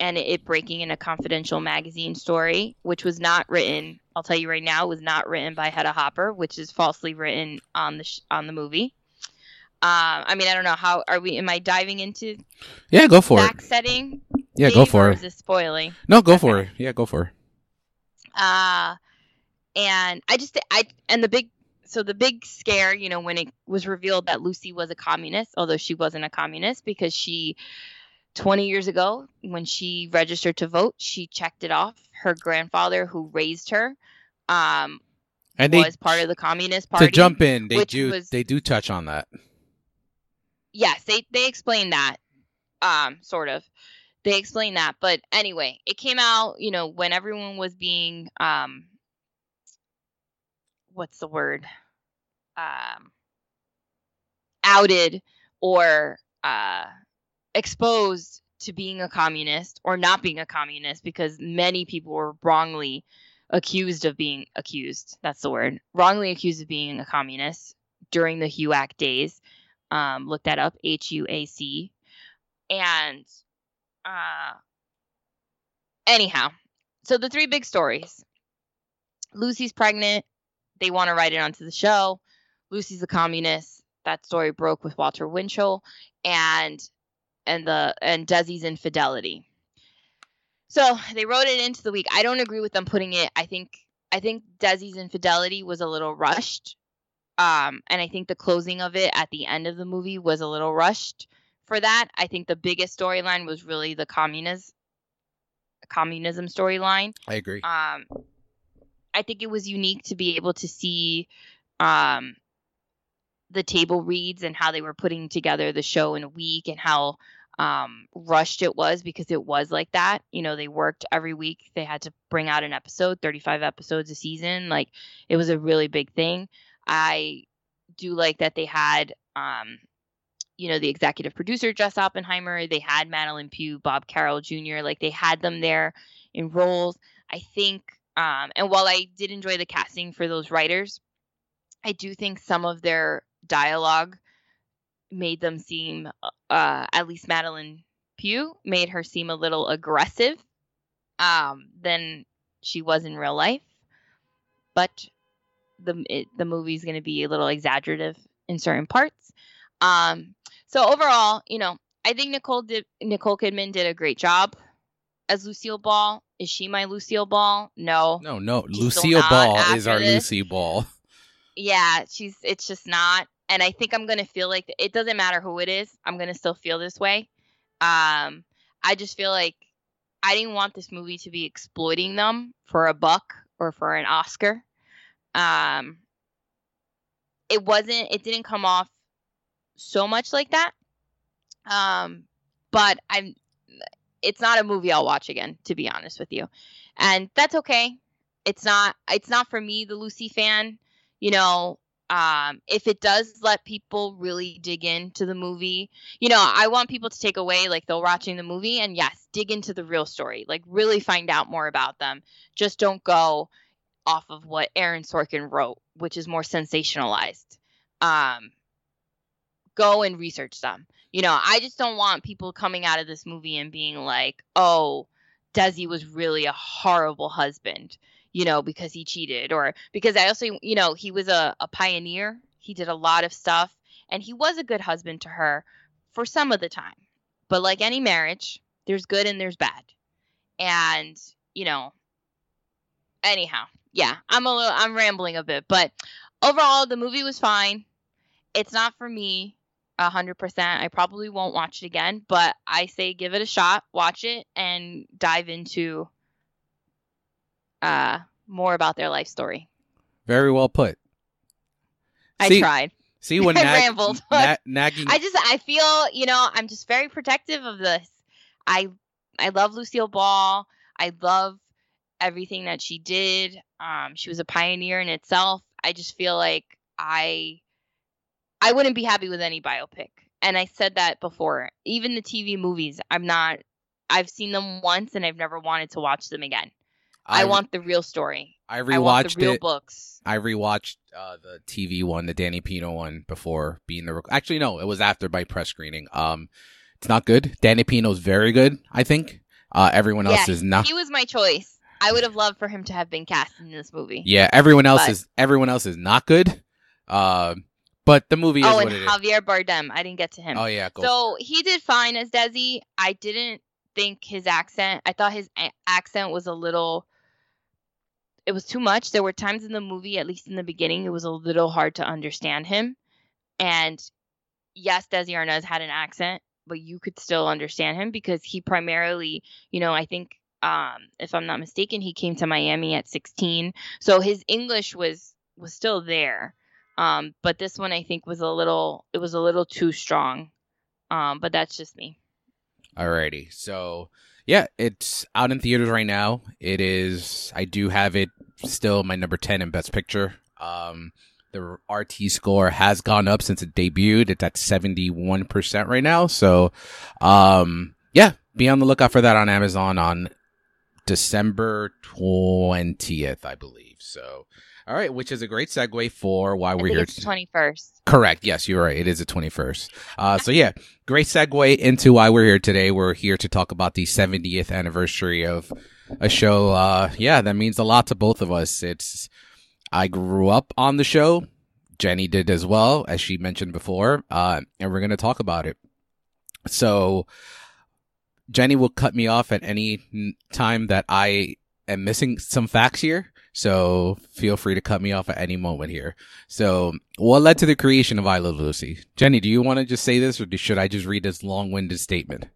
and it breaking in a confidential magazine story, which was not written. I'll tell you right now, was not written by Hedda Hopper, which is falsely written on the sh- on the movie. Um, I mean, I don't know how are we? Am I diving into? Yeah, go for back it. setting. Yeah, go for it. Is spoiling? No, go okay. for it. Yeah, go for it. Uh, and I just I and the big so the big scare, you know, when it was revealed that Lucy was a communist, although she wasn't a communist because she 20 years ago when she registered to vote, she checked it off. Her grandfather who raised her um and was part of the communist party. To jump in, they do was, they do touch on that yes, they they explain that, um, sort of. They explain that, but anyway, it came out, you know, when everyone was being, um, what's the word? um, outed or uh, exposed to being a communist or not being a communist because many people were wrongly accused of being accused. That's the word. Wrongly accused of being a communist during the HUAC days. Um, look that up, H U A C. And uh, anyhow, so the three big stories Lucy's pregnant. They want to write it onto the show. Lucy's a communist. That story broke with Walter Winchell and and the and Desi's infidelity. So they wrote it into the week. I don't agree with them putting it. I think I think Desi's infidelity was a little rushed. Um, and I think the closing of it at the end of the movie was a little rushed for that. I think the biggest storyline was really the communism communism storyline. I agree. Um, I think it was unique to be able to see um, the table reads and how they were putting together the show in a week and how um, rushed it was because it was like that. You know, they worked every week. They had to bring out an episode, 35 episodes a season. Like it was a really big thing. I do like that they had, um, you know, the executive producer, Jess Oppenheimer. They had Madelyn Pugh, Bob Carroll Jr. Like they had them there in roles. I think, um, and while I did enjoy the casting for those writers, I do think some of their dialogue made them seem, uh, at least Madelyn Pugh made her seem a little aggressive um, than she was in real life. But the it, the movie's going to be a little exaggerative in certain parts. Um, so overall, you know, I think Nicole did Nicole Kidman did a great job as Lucille Ball. Is she my Lucille Ball? No. No, no. She's Lucille Ball is our this. Lucy Ball. Yeah, she's it's just not. And I think I'm gonna feel like it doesn't matter who it is. I'm gonna still feel this way. Um, I just feel like I didn't want this movie to be exploiting them for a buck or for an Oscar. Um, it wasn't. It didn't come off so much like that. Um, but I'm. It's not a movie I'll watch again, to be honest with you, and that's okay. It's not. It's not for me, the Lucy fan. You know, um, if it does let people really dig into the movie, you know, I want people to take away like they're watching the movie and yes, dig into the real story, like really find out more about them. Just don't go off of what Aaron Sorkin wrote, which is more sensationalized. Um, go and research them. You know, I just don't want people coming out of this movie and being like, "Oh, Desi was really a horrible husband." You know, because he cheated, or because I also, you know, he was a, a pioneer. He did a lot of stuff, and he was a good husband to her for some of the time. But like any marriage, there's good and there's bad. And, you know, anyhow, yeah, I'm a little, I'm rambling a bit, but overall, the movie was fine. It's not for me, a hundred percent. I probably won't watch it again, but I say give it a shot, watch it, and dive into uh more about their life story. Very well put. I See- tried. See when I nag- rambled. na- nagging. I just I feel, you know, I'm just very protective of this. I I love Lucille Ball. I love everything that she did. Um she was a pioneer in itself. I just feel like I I wouldn't be happy with any biopic. And I said that before. Even the TV movies, I'm not I've seen them once and I've never wanted to watch them again. I, want the real story. I I rewatched the real it. books. I rewatched uh, the TV one, the Danny Pino one, before being the. Actually, no, it was after my press screening. Um, it's not good. Danny Pino's very good. I think. Uh, everyone else Yeah, is not. He was my choice. I would have loved for him to have been cast in this movie. Yeah, everyone else But- is. Everyone else is not good. Um, but the movie is oh, what and it is. Javier Bardem. I didn't get to him. Oh yeah, so he did fine as Desi. I didn't think his accent. I thought his a- accent was a little. It was too much. There were times in the movie, at least in the beginning, it was a little hard to understand him. And yes, Desi Arnaz had an accent, but you could still understand him because he primarily, you know, I think, um, if I'm not mistaken, he came to Miami at 16, so his English was was still there. Um, but this one I think was a little, it was a little too strong. Um, but that's just me. Alrighty. So yeah, it's out in theaters right now. It is I do have it still my number ten in Best Picture. Um The RT score has gone up since it debuted. It's at 71% right now. So, um, yeah, be on the lookout for that on Amazon on December 20th, I believe. So, all right, which is a great segue for why we're here. it's 21st. Correct. Yes, you're right. It is the 21st. Uh, so yeah, great segue into why we're here today. We're here to talk about the 70th anniversary of a show. Uh, yeah, that means a lot to both of us. It's, I grew up on the show. Jenny did as well, as she mentioned before. Uh, and we're going to talk about it. So Jenny will cut me off at any time that I am missing some facts here. So feel free to cut me off at any moment here. So what led to the creation of I Love Lucy? Jenny, do you want to just say this or should I just read this long-winded statement?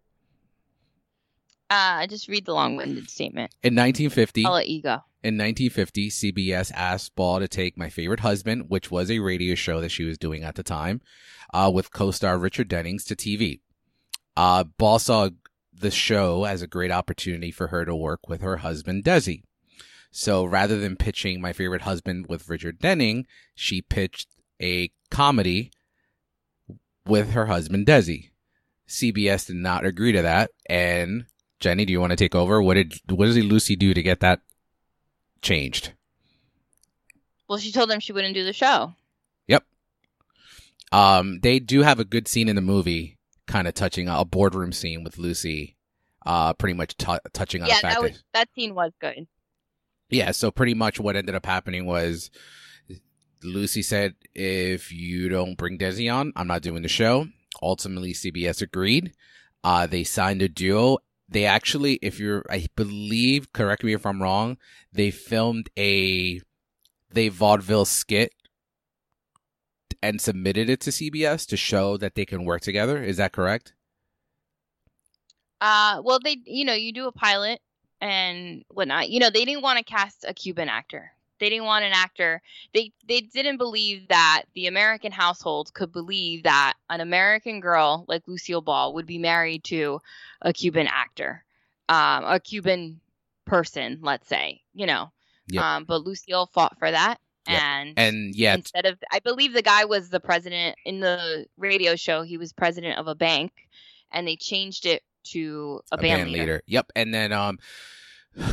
Uh, just read the long-winded statement. In 1950, I'll let you go. in 1950, CBS asked Ball to take My Favorite Husband, which was a radio show that she was doing at the time, uh, with co-star Richard Dennings to TV. Uh, Ball saw the show as a great opportunity for her to work with her husband, Desi. So rather than pitching My Favorite Husband with Richard Denning, she pitched a comedy with her husband, Desi. CBS did not agree to that. And Jenny, do you want to take over? What did, what did Lucy do to get that changed? Well, she told them she wouldn't do the show. Yep. Um, they do have a good scene in the movie, kind of touching a boardroom scene with Lucy, uh, pretty much t- touching on yeah, the fact that that, that scene was good. Yeah. So pretty much what ended up happening was Lucy said, "If you don't bring Desi on, I'm not doing the show." Ultimately, CBS agreed. Uh, they signed a duo. They actually, if you're, I believe, correct me if I'm wrong, they filmed a they vaudeville skit and submitted it to CBS to show that they can work together. Is that correct? Uh, well, they, you know, you do a pilot and whatnot. You know, they didn't want to cast a Cuban actor. They didn't want an actor. They they didn't believe that the American household could believe that an American girl like Lucille Ball would be married to a Cuban actor, um, a Cuban person, let's say. You know, Yep. um, but Lucille fought for that, Yep. and And yeah, instead of I believe the guy was the president in the radio show. He was president of a bank, and they changed it to a, band, leader. Yep. And then um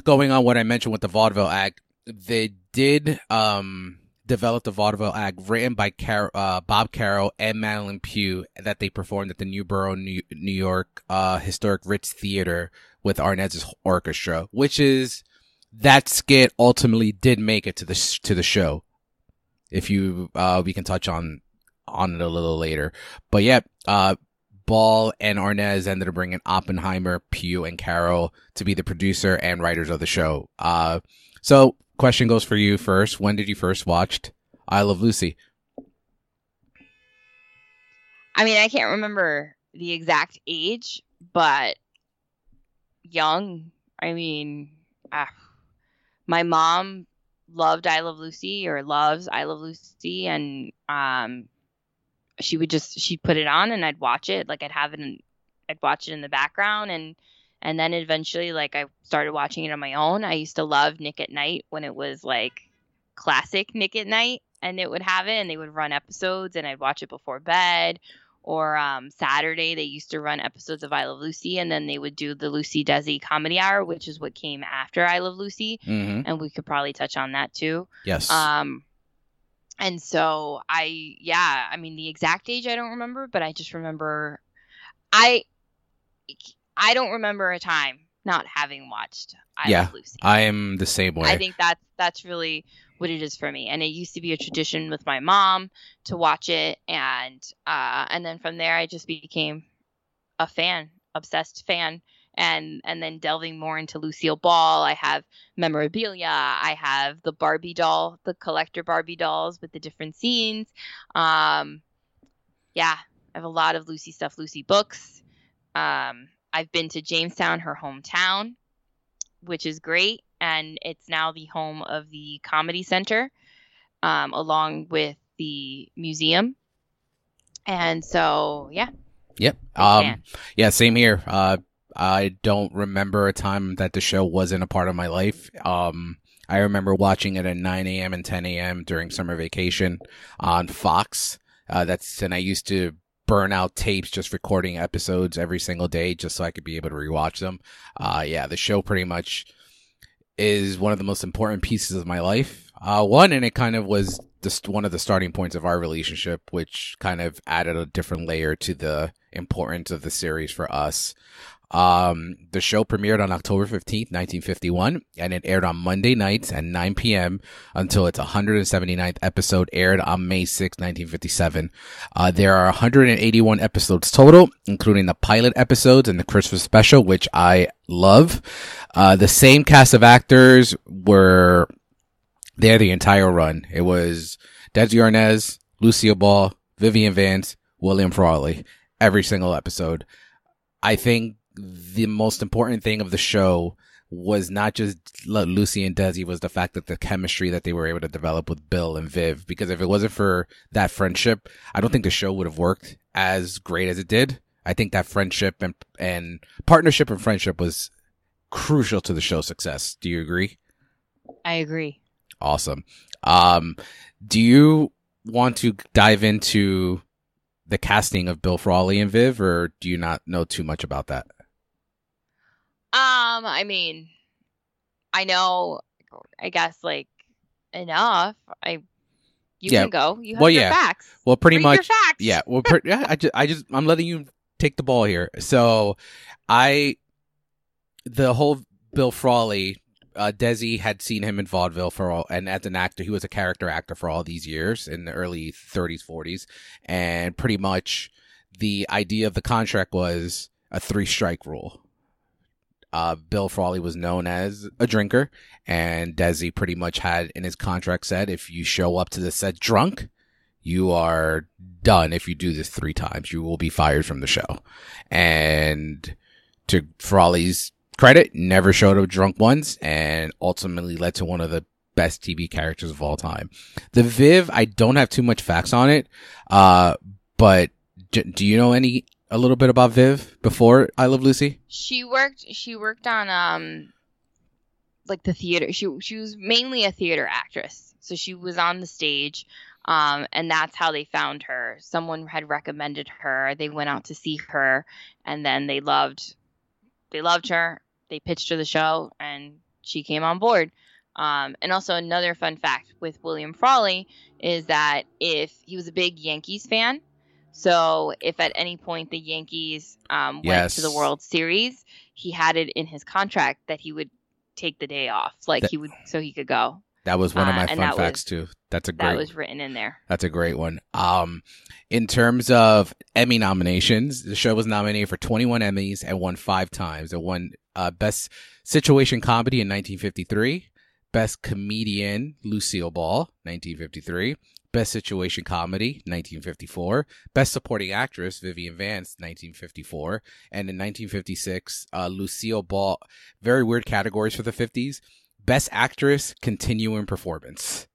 going on what I mentioned with the Vaudeville Act, they did um develop the Vaudeville Act written by Car- uh, Bob Carroll and Madelyn Pugh that they performed at the Newburgh, New, New York uh Historic Ritz Theater with Arnaz's orchestra, which is that skit ultimately did make it to the sh- to the show. If you uh we can touch on on it a little later. But yeah, uh Ball and Arnaz ended up bringing Oppenheimer, Pugh, and Carroll to be the producer and writers of the show. Uh, so question goes for you first. When did you first watch I Love Lucy? I mean, I can't remember the exact age, but young. I mean, ah, my mom loved I Love Lucy or loves I Love Lucy, and um, she would just she'd put it on and I'd watch it. Like I'd have it, in, I'd watch it in the background, and and then eventually, like I started watching it on my own. I used to love Nick at Night when it was like classic Nick at Night, and it would have it, and they would run episodes, and I'd watch it before bed. Or um, Saturday, they used to run episodes of I Love Lucy, and then they would do the Lucy Desi Comedy Hour, which is what came after I Love Lucy, Mm-hmm. and we could probably touch on that too. Yes. Um, and so I, yeah, I mean the exact age I don't remember, but I just remember, I, I don't remember a time not having watched I Yeah, Love Lucy. I am the same way. I think that's that's really what it is for me. And it used to be a tradition with my mom to watch it, and uh, and then from there I just became a fan, obsessed fan, and and then delving more into Lucille Ball. I have memorabilia. I have the Barbie doll, the collector Barbie dolls with the different scenes. Um, yeah, I have a lot of Lucy stuff, Lucy books. Um, I've been to Jamestown, her hometown, which is great, and it's now the home of the Comedy Center, um, along with the museum. And so, yeah, yep. Um, yeah, same here. Uh, I don't remember a time that the show wasn't a part of my life. Um, I remember watching it at 9 a.m. and 10 a.m. during summer vacation on Fox. Uh, that's and I used to burn out tapes just recording episodes every single day just so I could be able to rewatch them. Uh, yeah, the show pretty much is one of the most important pieces of my life. Uh, one, and it kind of was just one of the starting points of our relationship, which kind of added a different layer to the importance of the series for us. Um, the show premiered on October 15th, 1951, and it aired on Monday nights at 9 p.m. until its 179th episode aired on May 6, 1957. Uh, there are 181 episodes total, including the pilot episodes and the Christmas special, which I love. Uh, the same cast of actors were there the entire run. It was Desi Arnaz, Lucille Ball, Vivian Vance, William Frawley, every single episode. I think the most important thing of the show was not just Lucy and Desi was the fact that the chemistry that they were able to develop with Bill and Viv. Because if it wasn't for that friendship, I don't think the show would have worked as great as it did. I think that friendship and and partnership and friendship was crucial to the show's success. Do you agree? I agree. Awesome. Um, do you want to dive into the casting of Bill Frawley and Viv, or do you not know too much about that? Um, I mean, I know, I guess like enough. I you yeah. can go. You have well, yeah. facts. Well, pretty Read much. Yeah. Well, pre- yeah. I just, I just, I'm letting you take the ball here. So, I, the whole Bill Frawley, uh, Desi had seen him in vaudeville for all, and as an actor, he was a character actor for all these years in the early 30s, 40s, and pretty much the idea of the contract was a three strike rule uh, Bill Frawley was known as a drinker, and Desi pretty much had in his contract said if you show up to the set drunk, you are done. If you do this three times, you will be fired from the show. And to Frawley's credit, never showed up drunk once, and ultimately led to one of the best TV characters of all time. The Viv, I don't have too much facts on it, uh, but do you know any a little bit about Viv before I Love Lucy? She worked. She worked on um, like the theater. She she was mainly a theater actress, so she was on the stage, um, and that's how they found her. Someone had recommended her. They went out to see her, and then they loved, they loved her. They pitched her the show, and she came on board. Um, and also another fun fact with William Frawley is that if he was a big Yankees fan, so if at any point the Yankees um, went yes. to the World Series, he had it in his contract that he would take the day off, like that, he would, so he could go. That was one of my uh, fun facts was, too. That's a great. That was written in there. That's a great one. Um, in terms of Emmy nominations, the show was nominated for 21 Emmys and won five times. It won uh, Best Situation Comedy in 1953, Best Comedian Lucille Ball 1953, Best Situation Comedy, 1954. Best Supporting Actress, Vivian Vance, 1954. And in 1956, uh, Lucille Ball. Very weird categories for the 50s. Best Actress, Continuing Performance.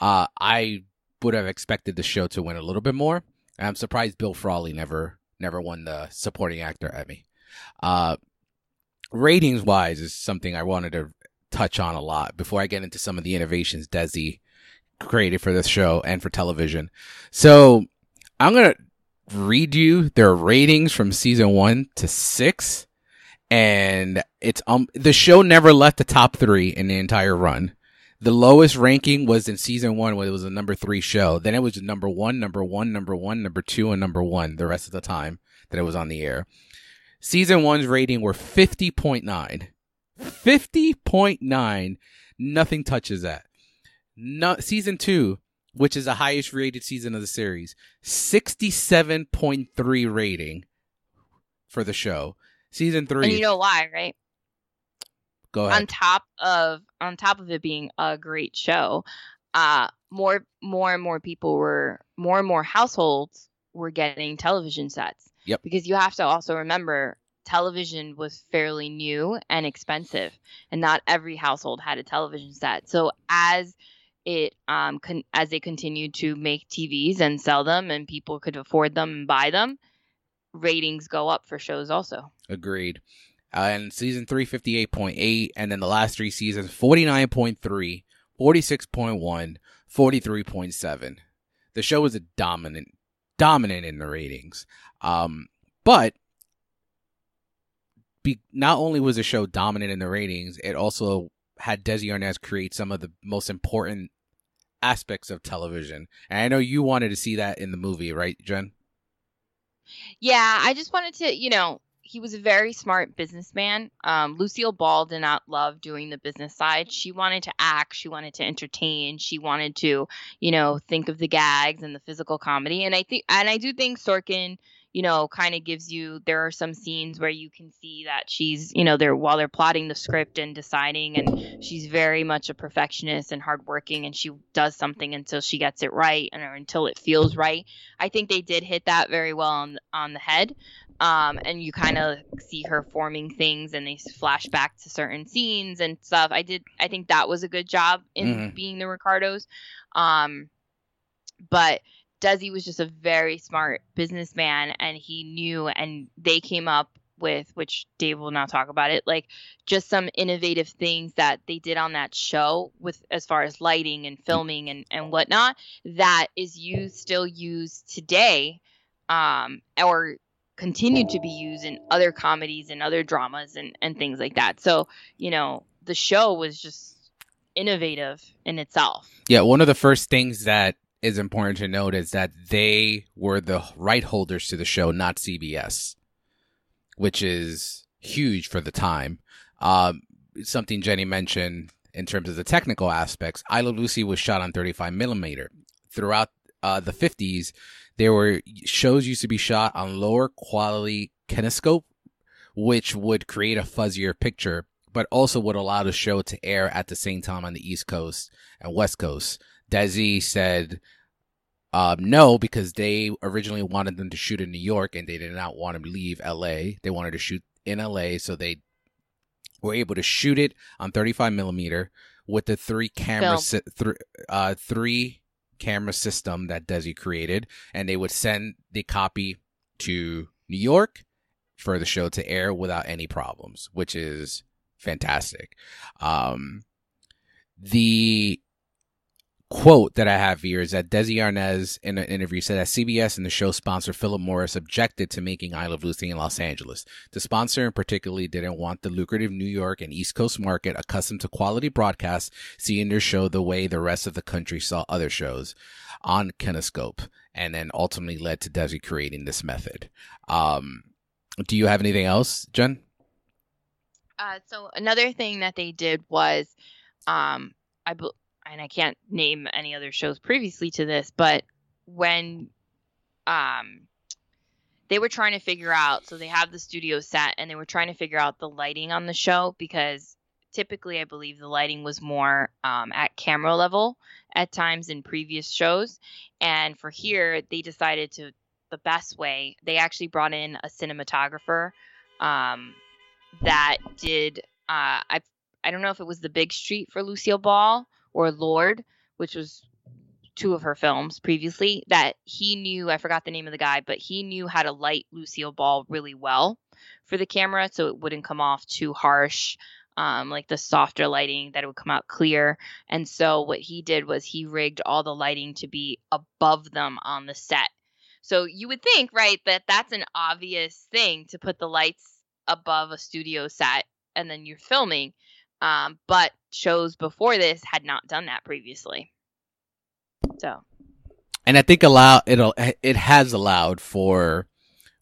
Uh, I would have expected the show to win a little bit more. I'm surprised Bill Frawley never never won the Supporting Actor Emmy. Uh, ratings wise is something I wanted to touch on a lot before I get into some of the innovations Desi created for this show and for television. So I'm going to read you their ratings from season one to six. And it's, um, the show never left the top three in the entire run. The lowest ranking was in season one when it was a number three show. Then it was number one, number one, number one, number two, and number one the rest of the time that it was on the air. Season one's rating were 50.9. 50.9. Nothing touches that. No, season two, which is the highest rated season of the series, 67.3 rating for the show. Season three. And you know why, right? Go ahead. On top of on top of it being a great show, uh more more and more people were more and more households were getting television sets. Yep. Because you have to also remember television was fairly new and expensive and not every household had a television set. So as it um con- as they continued to make TVs and sell them and people could afford them and buy them, ratings go up for shows also. Agreed. Uh, and season three, 58.8. And then the last three seasons, 49.3, 46.1, 43.7. The show was a dominant, dominant in the ratings. Um, but be, not only was the show dominant in the ratings, it also had Desi Arnaz create some of the most important aspects of television. And I know you wanted to see that in the movie, right, Jen? Yeah, I just wanted to, you know, he was a very smart businessman. Um, Lucille Ball did not love doing the business side. She wanted to act, she wanted to entertain, she wanted to, you know, think of the gags and the physical comedy. And I think, and I do think Sorkin you know, kind of gives you there are some scenes where you can see that she's, you know, they're while they're plotting the script and deciding and she's very much a perfectionist and hardworking and she does something until she gets it right and or until it feels right. I think they did hit that very well on on the head. Um, and you kind of see her forming things and they flash back to certain scenes and stuff. I did I think that was a good job in mm-hmm. being the Ricardos. Um, but Desi was just a very smart businessman and he knew and they came up with which Dave will now talk about it like just some innovative things that they did on that show with as far as lighting and filming and and whatnot that is used still used today um or continued to be used in other comedies and other dramas and and things like that. So you know the show was just innovative in itself. Yeah one of the first things that is important to note is that they were the right holders to the show, not CBS, which is huge for the time. Um, something Jenny mentioned in terms of the technical aspects. I Love Lucy was shot on 35 millimeter. Throughout uh, the 50s, there were shows used to be shot on lower quality kinescope, which would create a fuzzier picture, but also would allow the show to air at the same time on the East Coast and West Coast. Desi said um, no, because they originally wanted them to shoot in New York and they did not want to leave LA. They wanted to shoot in LA, so they were able to shoot it on 35 millimeter with the three camera si- th- uh, three camera system that Desi created, and they would send the copy to New York for the show to air without any problems, which is fantastic. Um, the quote that I have here is that Desi Arnaz in an interview said that CBS and the show sponsor Philip Morris objected to making I Love Lucy in Los Angeles. The sponsor in particularly didn't want the lucrative New York and East Coast market accustomed to quality broadcasts seeing their show the way the rest of the country saw other shows on Kinescope and then ultimately led to Desi creating this method. Um, do you have anything else, Jen? Uh, so another thing that they did was, um, I, believe and I can't name any other shows previously to this, but when um they were trying to figure out so they have the studio set and they were trying to figure out the lighting on the show because typically I believe the lighting was more um, at camera level at times in previous shows. And for here, they decided to the best way. They actually brought in a cinematographer um, that did. Uh, I I don't know if it was the Big Street for Lucille Ball or Lord, which was two of her films previously, that he knew, I forgot the name of the guy, but he knew how to light Lucille Ball really well for the camera so it wouldn't come off too harsh. Um, like the softer lighting that it would come out clear. And so what he did was he rigged all the lighting to be above them on the set. So you would think, right, that that's an obvious thing to put the lights above a studio set and then you're filming. Um, but shows before this had not done that previously. So, and I think allow it'll it has allowed for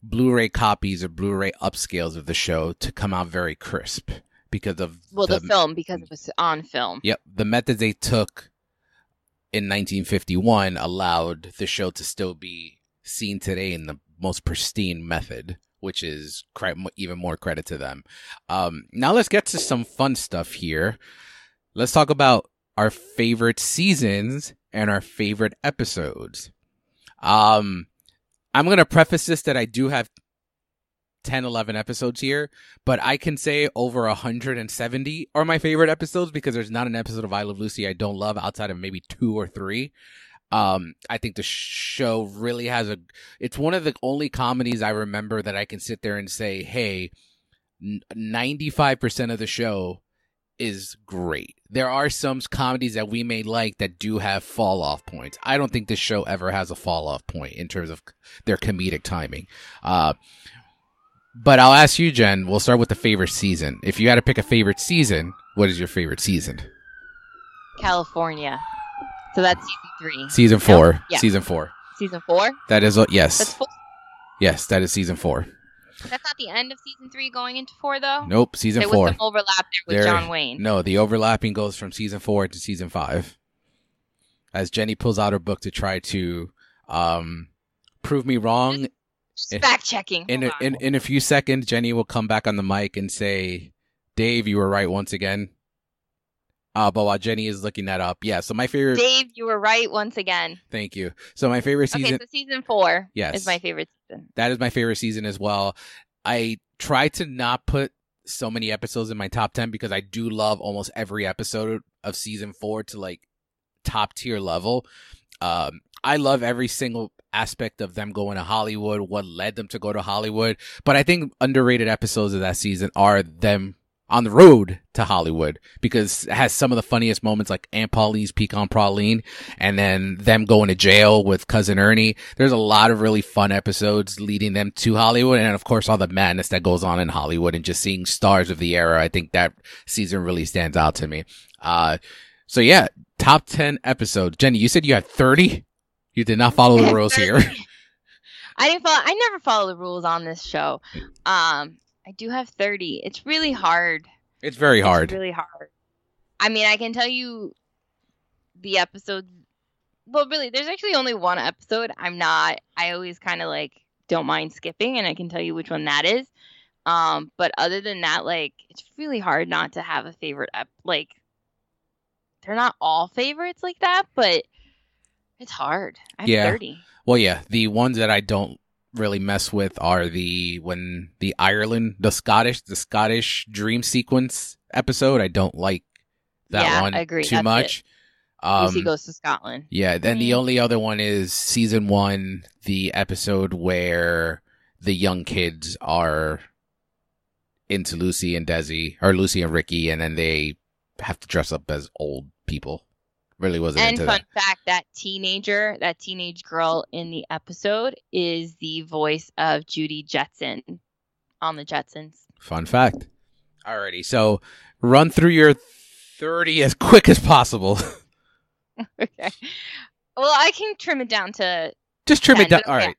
Blu-ray copies or Blu-ray upscales of the show to come out very crisp because of well the, the film because it was on film. Yep, the methods they took in 1951 allowed the show to still be seen today in the most pristine method which is even more credit to them. Um, now let's get to some fun stuff here. Let's talk about our favorite seasons and our favorite episodes. Um, I'm going to preface this that I do have 10, 11 episodes here, but I can say over 170 are my favorite episodes because there's not an episode of I Love Lucy I don't love outside of maybe two or three. Um, I think the show really has a. It's one of the only comedies I remember that I can sit there and say, "Hey, ninety-five percent of the show is great. There are some comedies that we may like that do have fall off points. I don't think this show ever has a fall off point in terms of their comedic timing. Uh, but I'll ask you, Jen. We'll start with the favorite season. If you had to pick a favorite season, what is your favorite season? California. So that's season three. Season four. No? Yeah. Season four. Season four. That is what. Yes. That's full. Yes, that is season four. That's not the end of season three going into four though. Nope, season there four. was some overlap there with There- John Wayne. No, the overlapping goes from season four to season five. As Jenny pulls out her book to try to um, prove me wrong, fact checking. in on. in in a few seconds, Jenny will come back on the mic and say, "Dave, you were right once again." Uh, but while Jenny is looking that up, yeah. So my favorite. Dave, you were right once again. Thank you. So my favorite season. Okay, so season four Yes. is my favorite season. that is my favorite season as well. I try to not put so many episodes in my top 10 because I do love almost every episode of season 4 to like top tier level. Um I love every single aspect of them going to Hollywood, what led them to go to Hollywood, but I think underrated episodes of that season are them on the road to Hollywood because it has some of the funniest moments like Aunt Pauline's peek on Pauline and then them going to jail with cousin Ernie. There's a lot of really fun episodes leading them to Hollywood. And of course, all the madness that goes on in Hollywood and just seeing stars of the era. I think that season really stands out to me. Uh, so yeah, top 10 episodes. Jenny, you said you had 30? You did not follow the rules here. I didn't follow. I never follow the rules on this show. Um, I do have thirty. It's really hard. It's very hard. It's really hard. I mean, I can tell you the episodes. Well, really, there's actually only one episode. I'm not. I always kind of like don't mind skipping, and I can tell you which one that is. Um, but other than that, like it's really hard not to have a favorite. Ep- like they're not all favorites like that, but it's hard. I have Yeah. thirty. Well, yeah, the ones that I don't really mess with are the when the Ireland, the Scottish, the Scottish dream sequence episode. I don't like that Yeah, one I agree. too That's much. Lucy Um, goes to Scotland. yeah, then the Mm. only other one is season one, the episode where the young kids are into Lucy and Desi, or Lucy and Ricky, and then they have to dress up as old people. Really wasn't And fun that. fact, that teenager, that teenage girl in the episode is the voice of Judy Jetson on the Jetsons. Fun fact. Alrighty, so run through your 30 as quick as possible. okay. Well, I can trim it down to. Just trim it down. but okay. Alright,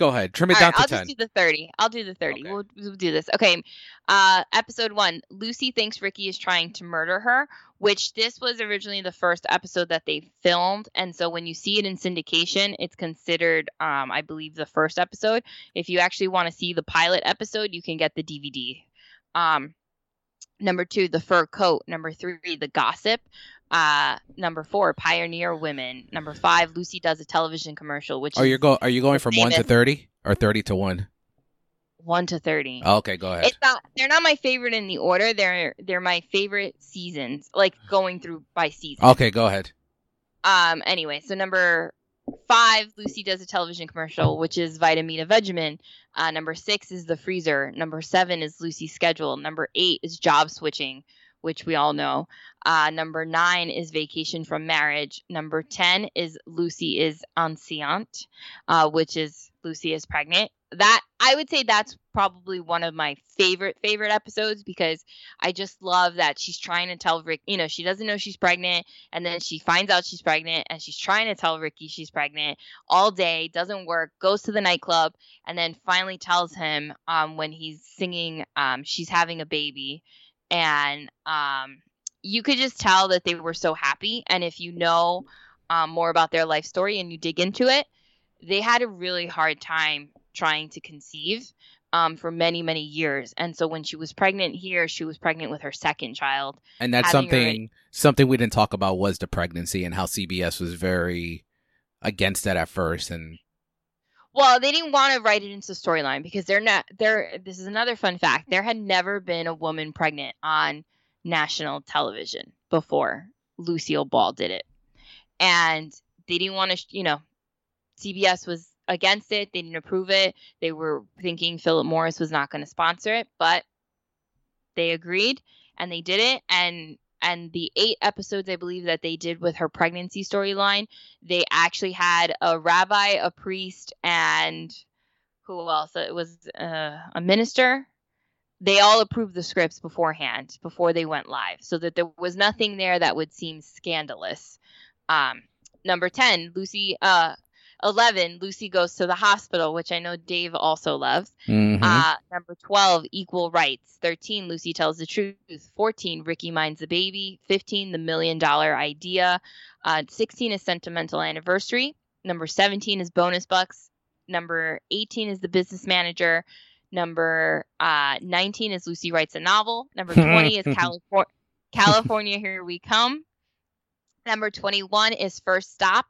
go ahead. Trim it All down right, to I'll 10. just do the 30. I'll do the 30. Okay. We'll, we'll do this. Okay. Uh, episode one Lucy thinks Ricky is trying to murder her, which this was originally the first episode that they filmed. And so when you see it in syndication, it's considered, um, I believe, the first episode. If you actually want to see the pilot episode, you can get the DVD. Um, number two, the fur coat. Number three, the gossip. Uh, number four, pioneer women. Number five, Lucy does a television commercial, which Are you is go are you going from 1 to 30 or 30 to 1? one to thirty. Oh, okay, go ahead. It's not. They're not my favorite in the order. They're they're my favorite seasons, like going through by season. Okay, go ahead. Um. Anyway, so number five, Lucy does a television commercial, which is Vitameatavegamin. Uh, number six is the freezer. Number seven is Lucy's schedule. Number eight is job switching, which we all know. Uh, number nine is vacation from marriage. Number ten is Lucy is enceinte, uh, which is Lucy is pregnant. That I would say that's probably one of my favorite favorite episodes because I just love that she's trying to tell Rick, you know, she doesn't know she's pregnant, and then she finds out she's pregnant, and she's trying to tell Ricky she's pregnant all day, doesn't work, goes to the nightclub, and then finally tells him um, when he's singing, um, she's having a baby, and um, you could just tell that they were so happy. And if you know um, more about their life story and you dig into it, they had a really hard time trying to conceive um, for many, many years. And so when she was pregnant here, she was pregnant with her second child. And that's something something we didn't talk about was the pregnancy and how CBS was very against that at first and Well, they didn't want to write it into the storyline because they're not. They're. This is another fun fact. There had never been a woman pregnant on national television before Lucille Ball did it, and they didn't want to. You know, CBS was against it. They didn't approve it. They were thinking Philip Morris was not going to sponsor it, but they agreed and they did it and and the eight episodes I believe that they did with her pregnancy storyline, they actually had a rabbi, a priest, and who else? It was uh, a minister. They all approved the scripts beforehand, before they went live, so that there was nothing there that would seem scandalous. Um, number ten, Lucy. Uh, 11, Lucy goes to the hospital, which I know Dave also loves. Mhm. Uh, number 12, equal rights. 13, Lucy tells the truth. 14, Ricky minds the baby. 15, the million dollar idea. Uh, 16 is sentimental anniversary. Number 17 is bonus bucks. Number 18 is the business manager. Number uh, 19 is Lucy writes a novel. Number 20 is California. California, here we come. Number 21 is First Stop.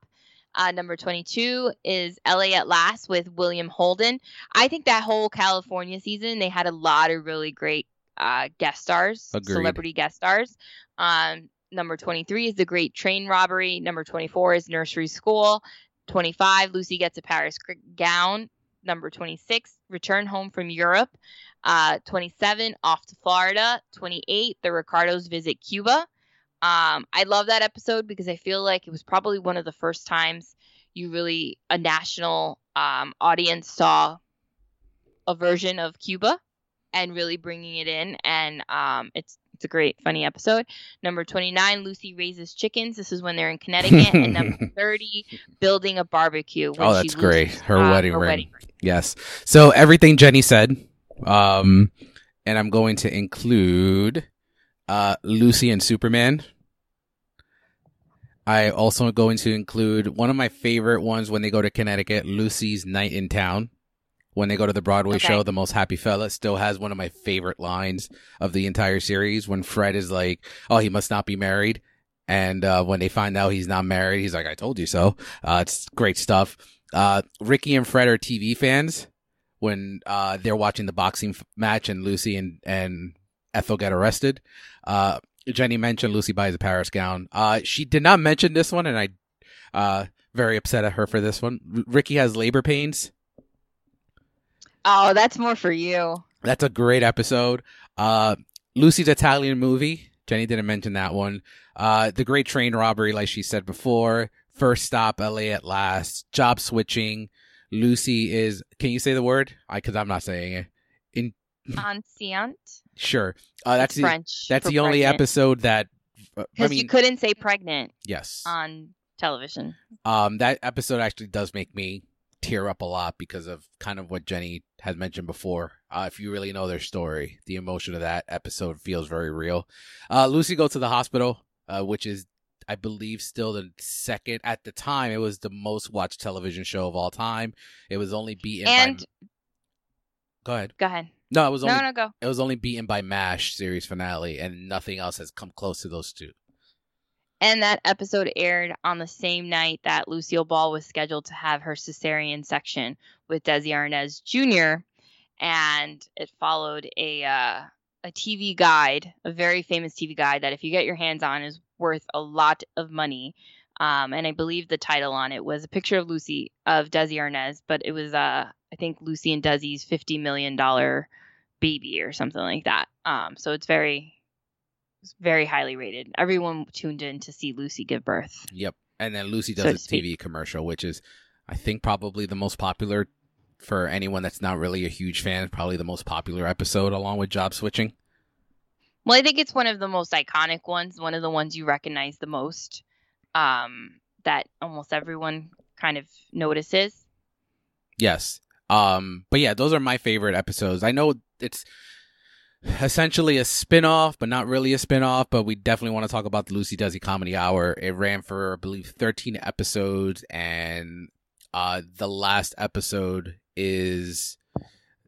Uh, number 22 is LA at Last with William Holden. I think that whole California season, they had a lot of really great uh, guest stars, Agreed. celebrity guest stars. Um, number 23 is The Great Train Robbery. Number 24 is Nursery School. 25, Lucy Gets a Paris Gown. Number 26, Return Home from Europe. Uh, 27, Off to Florida. 28, The Ricardos Visit Cuba. Um, I love that episode because I feel like it was probably one of the first times you really a national um, audience saw a version of Cuba and really bringing it in, and um, it's it's a great funny episode. Number twenty nine, Lucy raises chickens. This is when they're in Connecticut, and number thirty, building a barbecue. when Oh, that's great. loses, Her uh, wedding her ring. wedding ring. Yes. So everything Jenny said, um, and I'm going to include uh, Lucy and Superman. I also going to include one of my favorite ones when they go to Connecticut, Lucy's Night in Town. When they go to the Broadway Okay. show, The Most Happy Fella still has one of my favorite lines of the entire series when Fred is like, Oh, he must not be married. And uh, when they find out he's not married, he's like, I told you so. Uh, it's great stuff. Uh, Ricky and Fred are TV fans when uh, they're watching the boxing f- match and Lucy and, and Ethel get arrested. Uh, Jenny mentioned Lucy buys a Paris gown. Uh, she did not mention this one, and I uh, very upset at her for this one. R- Ricky has labor pains. Oh, that's more for you. That's a great episode. Uh, Lucy's Italian movie. Jenny didn't mention that one. Uh, the Great Train Robbery, like she said before. First Stop, LA at Last. Job switching. Lucy is. Can you say the word? I because I'm not saying it. In. Sure. Uh, that's the French. that's the only pregnant. episode that. uh, I Because mean, you couldn't say pregnant yes. on television. Um, that episode actually does make me tear up a lot because of kind of what Jenny has mentioned before. Uh, if you really know their story, the emotion of that episode feels very real. Uh, Lucy goes to the hospital, uh, which is, I believe, still the second at the time. It was the most watched television show of all time. It was only beaten. And by... go ahead. go ahead. No, it was only No, no, go. it was only beaten by Mash series finale, and nothing else has come close to those two. And that episode aired on the same night that Lucille Ball was scheduled to have her cesarean section with Desi Arnaz Jr. And it followed a uh, a TV guide, a very famous TV guide that if you get your hands on is worth a lot of money. Um, and I believe the title on it was a picture of Lucy of Desi Arnaz, but it was uh, I think Lucy and Desi's fifty million dollar baby or something like that. Um, so it's very it's very highly rated. Everyone tuned in to see Lucy give birth. Yep. And then Lucy does So a. TV commercial, which is, I think, probably the most popular for anyone that's not really a huge fan. Probably the most popular episode, along with job switching. Well, I think it's one of the most iconic ones, one of the ones you recognize the most, um, that almost everyone kind of notices. Yes. Um. But yeah, those are my favorite episodes. I know it's essentially a spin-off but not really a spin-off but we definitely want to talk about the lucy desi comedy hour it ran for i believe 13 episodes and uh the last episode is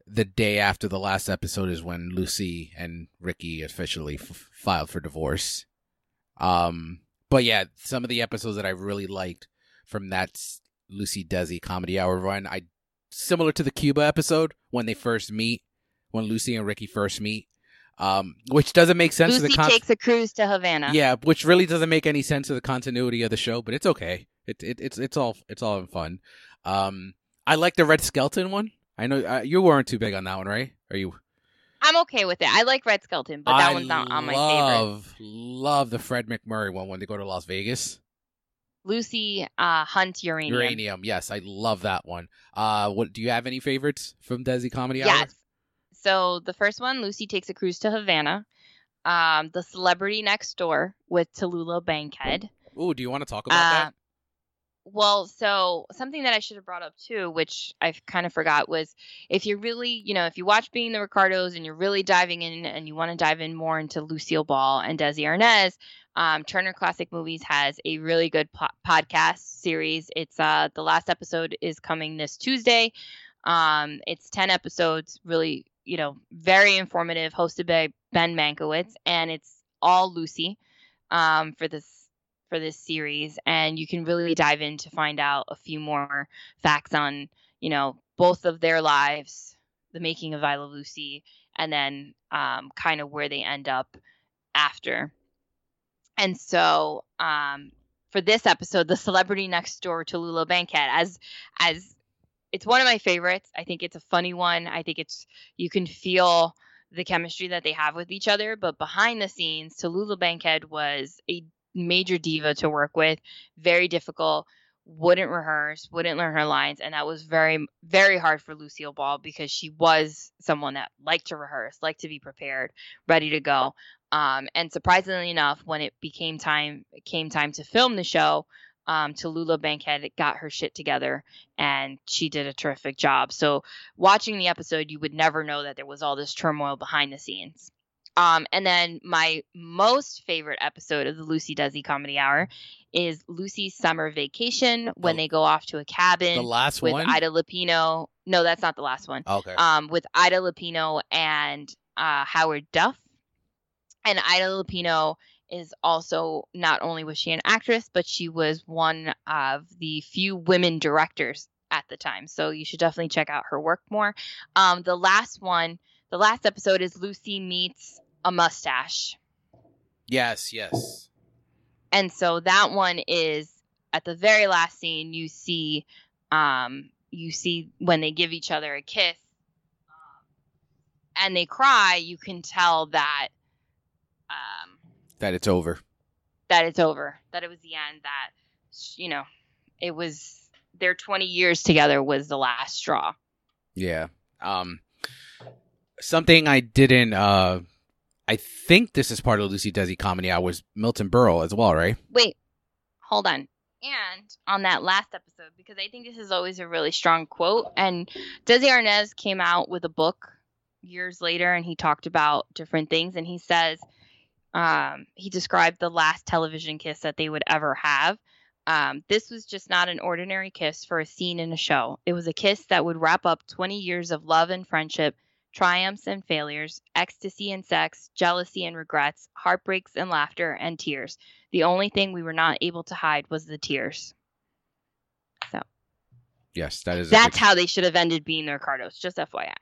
the day after the last episode is when lucy and ricky officially f- filed for divorce um but yeah some of the episodes that i really liked from that lucy desi comedy hour run i similar to the cuba episode when they first meet when Lucy and Ricky first meet, um, which doesn't make sense to Lucy the con- takes a cruise to Havana. yeah, which really doesn't make any sense to the continuity of the show, but it's okay. It, it it's it's all it's all in fun. Um, I like the Red Skelton one. I know uh, you weren't too big on that one, right? Are you? I'm okay with it. I like Red Skelton, but that I one's not on my favorite. love, love the Fred MacMurray one when they go to Las Vegas. Lucy uh, Hunt Uranium. Uranium, yes, I love that one. Uh, what do you have any favorites from Desi Comedy Hour? Yes. So the first one, Lucy takes a cruise to Havana. Um, the Celebrity Next Door with Tallulah Bankhead. Ooh, do you want to talk about Uh, that? Well, so something that I should have brought up too, which I kind of forgot, was if you're really, you know, if you watch Being the Ricardos and you're really diving in and you want to dive in more into Lucille Ball and Desi Arnaz, um, Turner Classic Movies has a really good po- podcast series. It's uh, the last episode is coming this Tuesday. Um, it's ten episodes, really, you know, very informative, hosted by Ben Mankiewicz, and it's all Lucy um, for this for this series and you can really dive in to find out a few more facts on you know both of their lives the making of i love lucy and then um, kind of where they end up after. And so um, for this episode the celebrity next door tallulah bankhead as as it's one of my favorites. I think it's a funny one. I think it's you can feel the chemistry that they have with each other but behind the scenes tallulah bankhead was a major diva to work with, very difficult, wouldn't rehearse, wouldn't learn her lines, and that was very very hard for Lucille Ball because she was someone that liked to rehearse, liked to be prepared, ready to go. Um, and surprisingly enough, when it became time came time to film the show, um, Tallulah Bankhead got her shit together and she did a terrific job. So watching the episode, you would never know that there was all this turmoil behind the scenes. Um, and then my most favorite episode of the Lucy Desi Comedy Hour is Lucy's summer vacation when The- they go off to a cabin The last with one. Ida Lupino. No, that's not the last one. okay. Um, with Ida Lupino and uh, Howard Duff. And Ida Lupino is also not only was she an actress, but she was one of the few women directors at the time. So you should definitely check out her work more. Um, the last one, the last episode is Lucy meets a mustache. yes, yes. And so that one is at the very last scene you see um you see when they give each other a kiss um, and they cry, you can tell that um That it's over. that it's over, that it was the end that you know, it was their 20 years together was the last straw. Yeah. Um something I didn't uh I think this is part of Lucy Desi comedy I was Milton Berle as well, right? Wait, hold on. And on that last episode, because I think this is always a really strong quote, and Desi Arnaz came out with a book years later, and he talked about different things, and he says um, he described the last television kiss that they would ever have. Um, this was just not an ordinary kiss for a scene in a show. It was a kiss that would wrap up 20 years of love and friendship, triumphs and failures, ecstasy and sex, jealousy and regrets, heartbreaks and laughter and tears. The only thing we were not able to hide was the tears. So, yes, that is That's how they should have ended being the Ricardos, just FYI.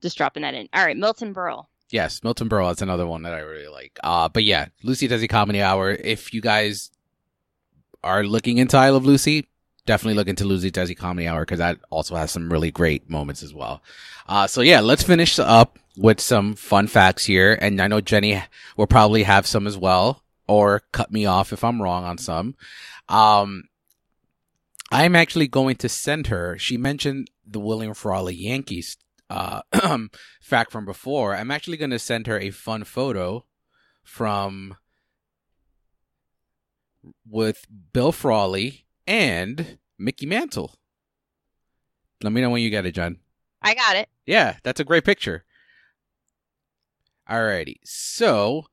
Just dropping that in. All right, Milton Berle. Yes, Milton Berle is another one that I really like. Uh but yeah, Lucy Desi comedy hour. If you guys are looking into I Love Lucy, definitely look into Lucy Desi comedy hour because that also has some really great moments as well. Uh so yeah, let's finish up with some fun facts here. And I know Jenny will probably have some as well, or cut me off if I'm wrong on some. Um I'm actually going to send her. She mentioned the William Frawley Yankees uh, fact from before. I'm actually going to send her a fun photo from with Bill Frawley and Mickey Mantle. Let me know when you get it, John. I got it. Yeah, that's a great picture. Alrighty. So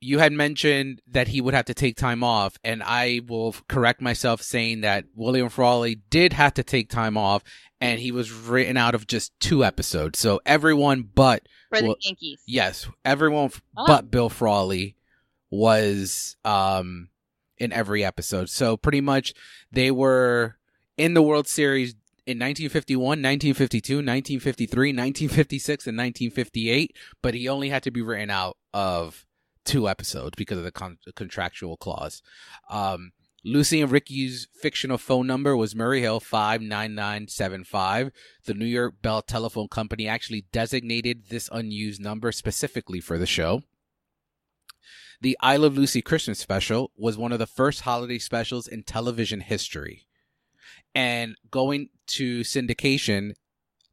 you had mentioned that he would have to take time off, and I will correct myself saying that William Frawley did have to take time off, and he was written out of just two episodes. So everyone but For the Well, Yankees. yes, everyone Oh. but Bill Frawley was um in every episode. So pretty much they were in the World Series in 1951, 1952, 1953, 1956 and 1958, but he only had to be written out of two episodes because of the con- contractual clause. Um Lucy and Ricky's fictional phone number was Murray Hill 59975. The New York Bell Telephone Company actually designated this unused number specifically for the show. The I Love Lucy Christmas special was one of the first holiday specials in television history. And going to syndication,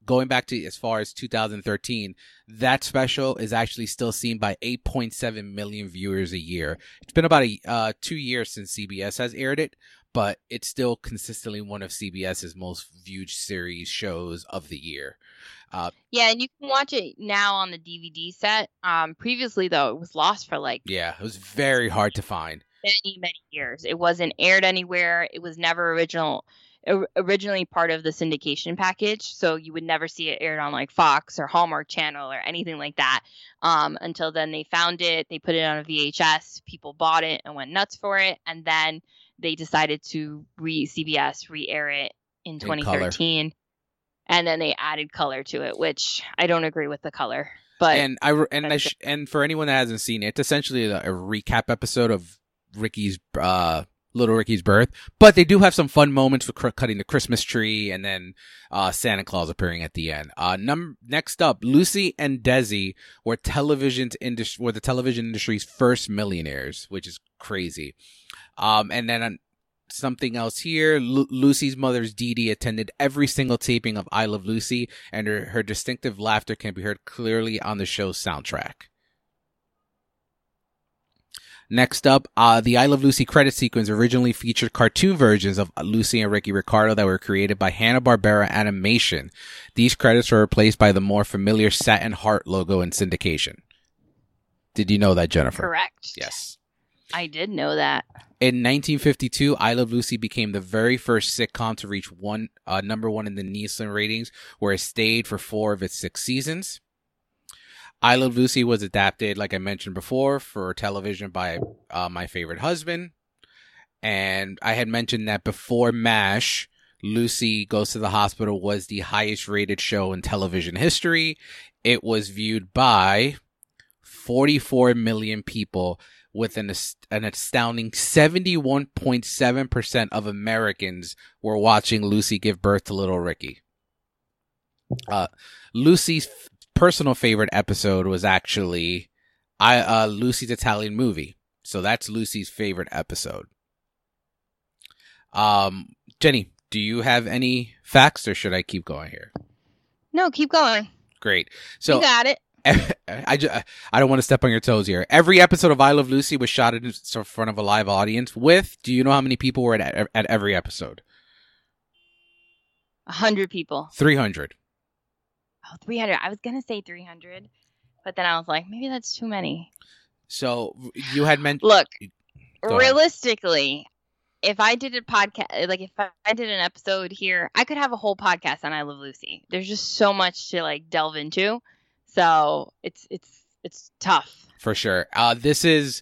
going back to as far as 2013, that special is actually still seen by 8.7 million viewers a year. It's been about a uh, two years since CBS has aired it, but it's still consistently one of CBS's most viewed series shows of the year. Uh, Yeah, and you can watch it now on the DVD set. Um, previously though, it was lost for like yeah, it was very hard to find. many many years. It wasn't aired anywhere. It was never original originally part of the syndication package, so you would never see it aired on like Fox or Hallmark Channel or anything like that. Um, until then, they found it, they put it on a VHS, people bought it and went nuts for it, and then they decided to re CBS re-air it in color. 2013, and then they added color to it, which I don't agree with the color, but and I and I sh- and for anyone that hasn't seen it, it's essentially a, a recap episode of Ricky's uh little Ricky's birth. But they do have some fun moments with cr- cutting the Christmas tree and then uh Santa Claus appearing at the end. Uh num- next up, Lucy and Desi were television's industry were the television industry's first millionaires, which is crazy. Um and then on something else here. Lu- Lucy's mother's Dee Dee attended every single taping of I Love Lucy, and her, her distinctive laughter can be heard clearly on the show's soundtrack. Next up, uh, the I Love Lucy credit sequence originally featured cartoon versions of Lucy and Ricky Ricardo that were created by Hanna-Barbera Animation. These credits were replaced by the more familiar Satin Heart logo in syndication. Did you know that, Jennifer? correct. Yes. I did know that. In 1952, I Love Lucy became the very first sitcom to reach one uh, number one in the Nielsen ratings, where it stayed for four of its six seasons. I Love Lucy was adapted, like I mentioned before, for television by uh, my favorite husband, and I had mentioned that before MASH, Lucy Goes to the Hospital was the highest rated show in television history. It was viewed by 44 million people with an, an astounding 71.7% of Americans were watching Lucy give birth to little Ricky. Uh, Lucy's f- personal favorite episode was actually I uh, Lucy's Italian movie. So that's Lucy's favorite episode. Um, Jenny, do you have any facts or should I keep going here? No, keep going. Great. So you got it. I, ju- I don't want to step on your toes here. Every episode of I Love Lucy was shot in front of a live audience with, do you know how many people were at, at every episode? A hundred people. 300. Oh, 300. I was gonna say 300, but then I was like, maybe that's too many. So you had mentioned, Look, Go realistically, if I did a podcast, like if I did an episode here, I could have a whole podcast on I Love Lucy. There's just so much to like delve into, so it's it's it's tough. for sure. Uh, this is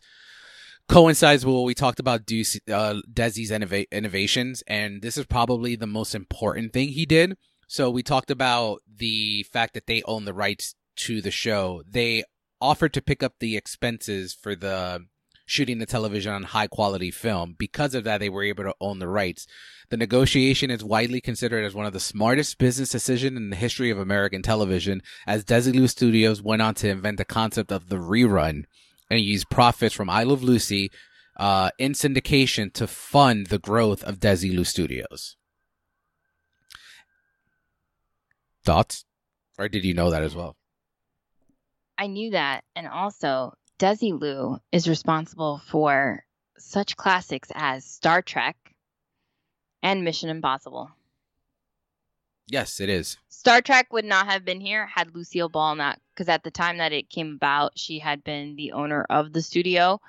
coincides with what we talked about Deuce, uh, Desi's innova- innovations, and this is probably the most important thing he did. So we talked about the fact that they own the rights to the show. They offered to pick up the expenses for the shooting the television on high quality film. Because of that, they were able to own the rights. The negotiation is widely considered as one of the smartest business decisions in the history of American television, as Desilu Studios went on to invent the concept of the rerun and use profits from I Love Lucy uh, in syndication to fund the growth of Desilu Studios. Thoughts? Or did you know that as well? I knew that, and also Desilu is responsible for such classics as Star Trek and Mission Impossible. Yes, it is. Star Trek would not have been here had Lucille Ball not, because at the time that it came about, she had been the owner of the studio,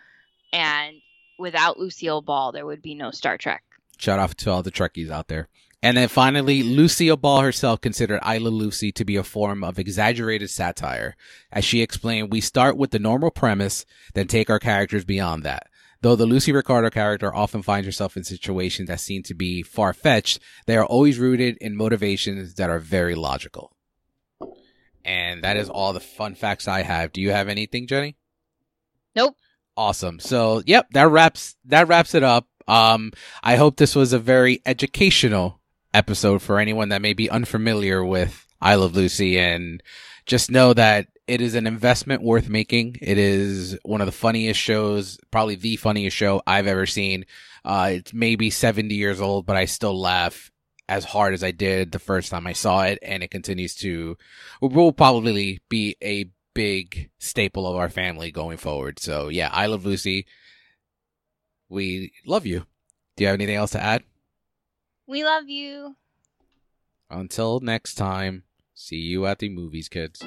and without Lucille Ball, there would be no Star Trek. Shout out to all the Trekkies out there. And then finally, Lucille Ball herself considered I Love Lucy to be a form of exaggerated satire. As she explained, we start with the normal premise, then take our characters beyond that. Though the Lucy Ricardo character often finds herself in situations that seem to be far fetched, they are always rooted in motivations that are very logical. And that is all the fun facts I have. Do you have anything, Jenny? Nope. Awesome. So, yep, that wraps that wraps it up. Um, I hope this was a very educational episode for anyone that may be unfamiliar with I Love Lucy and just know that it is an investment worth making. It is one of the funniest shows, probably the funniest show I've ever seen. Uh, it's maybe 70 years old, but I still laugh as hard as I did the first time I saw it, and it continues to will probably be a big staple of our family going forward. So yeah, I love Lucy. We love you. Do you have anything else to add? We love you. Until next time, see you at the movies, kids.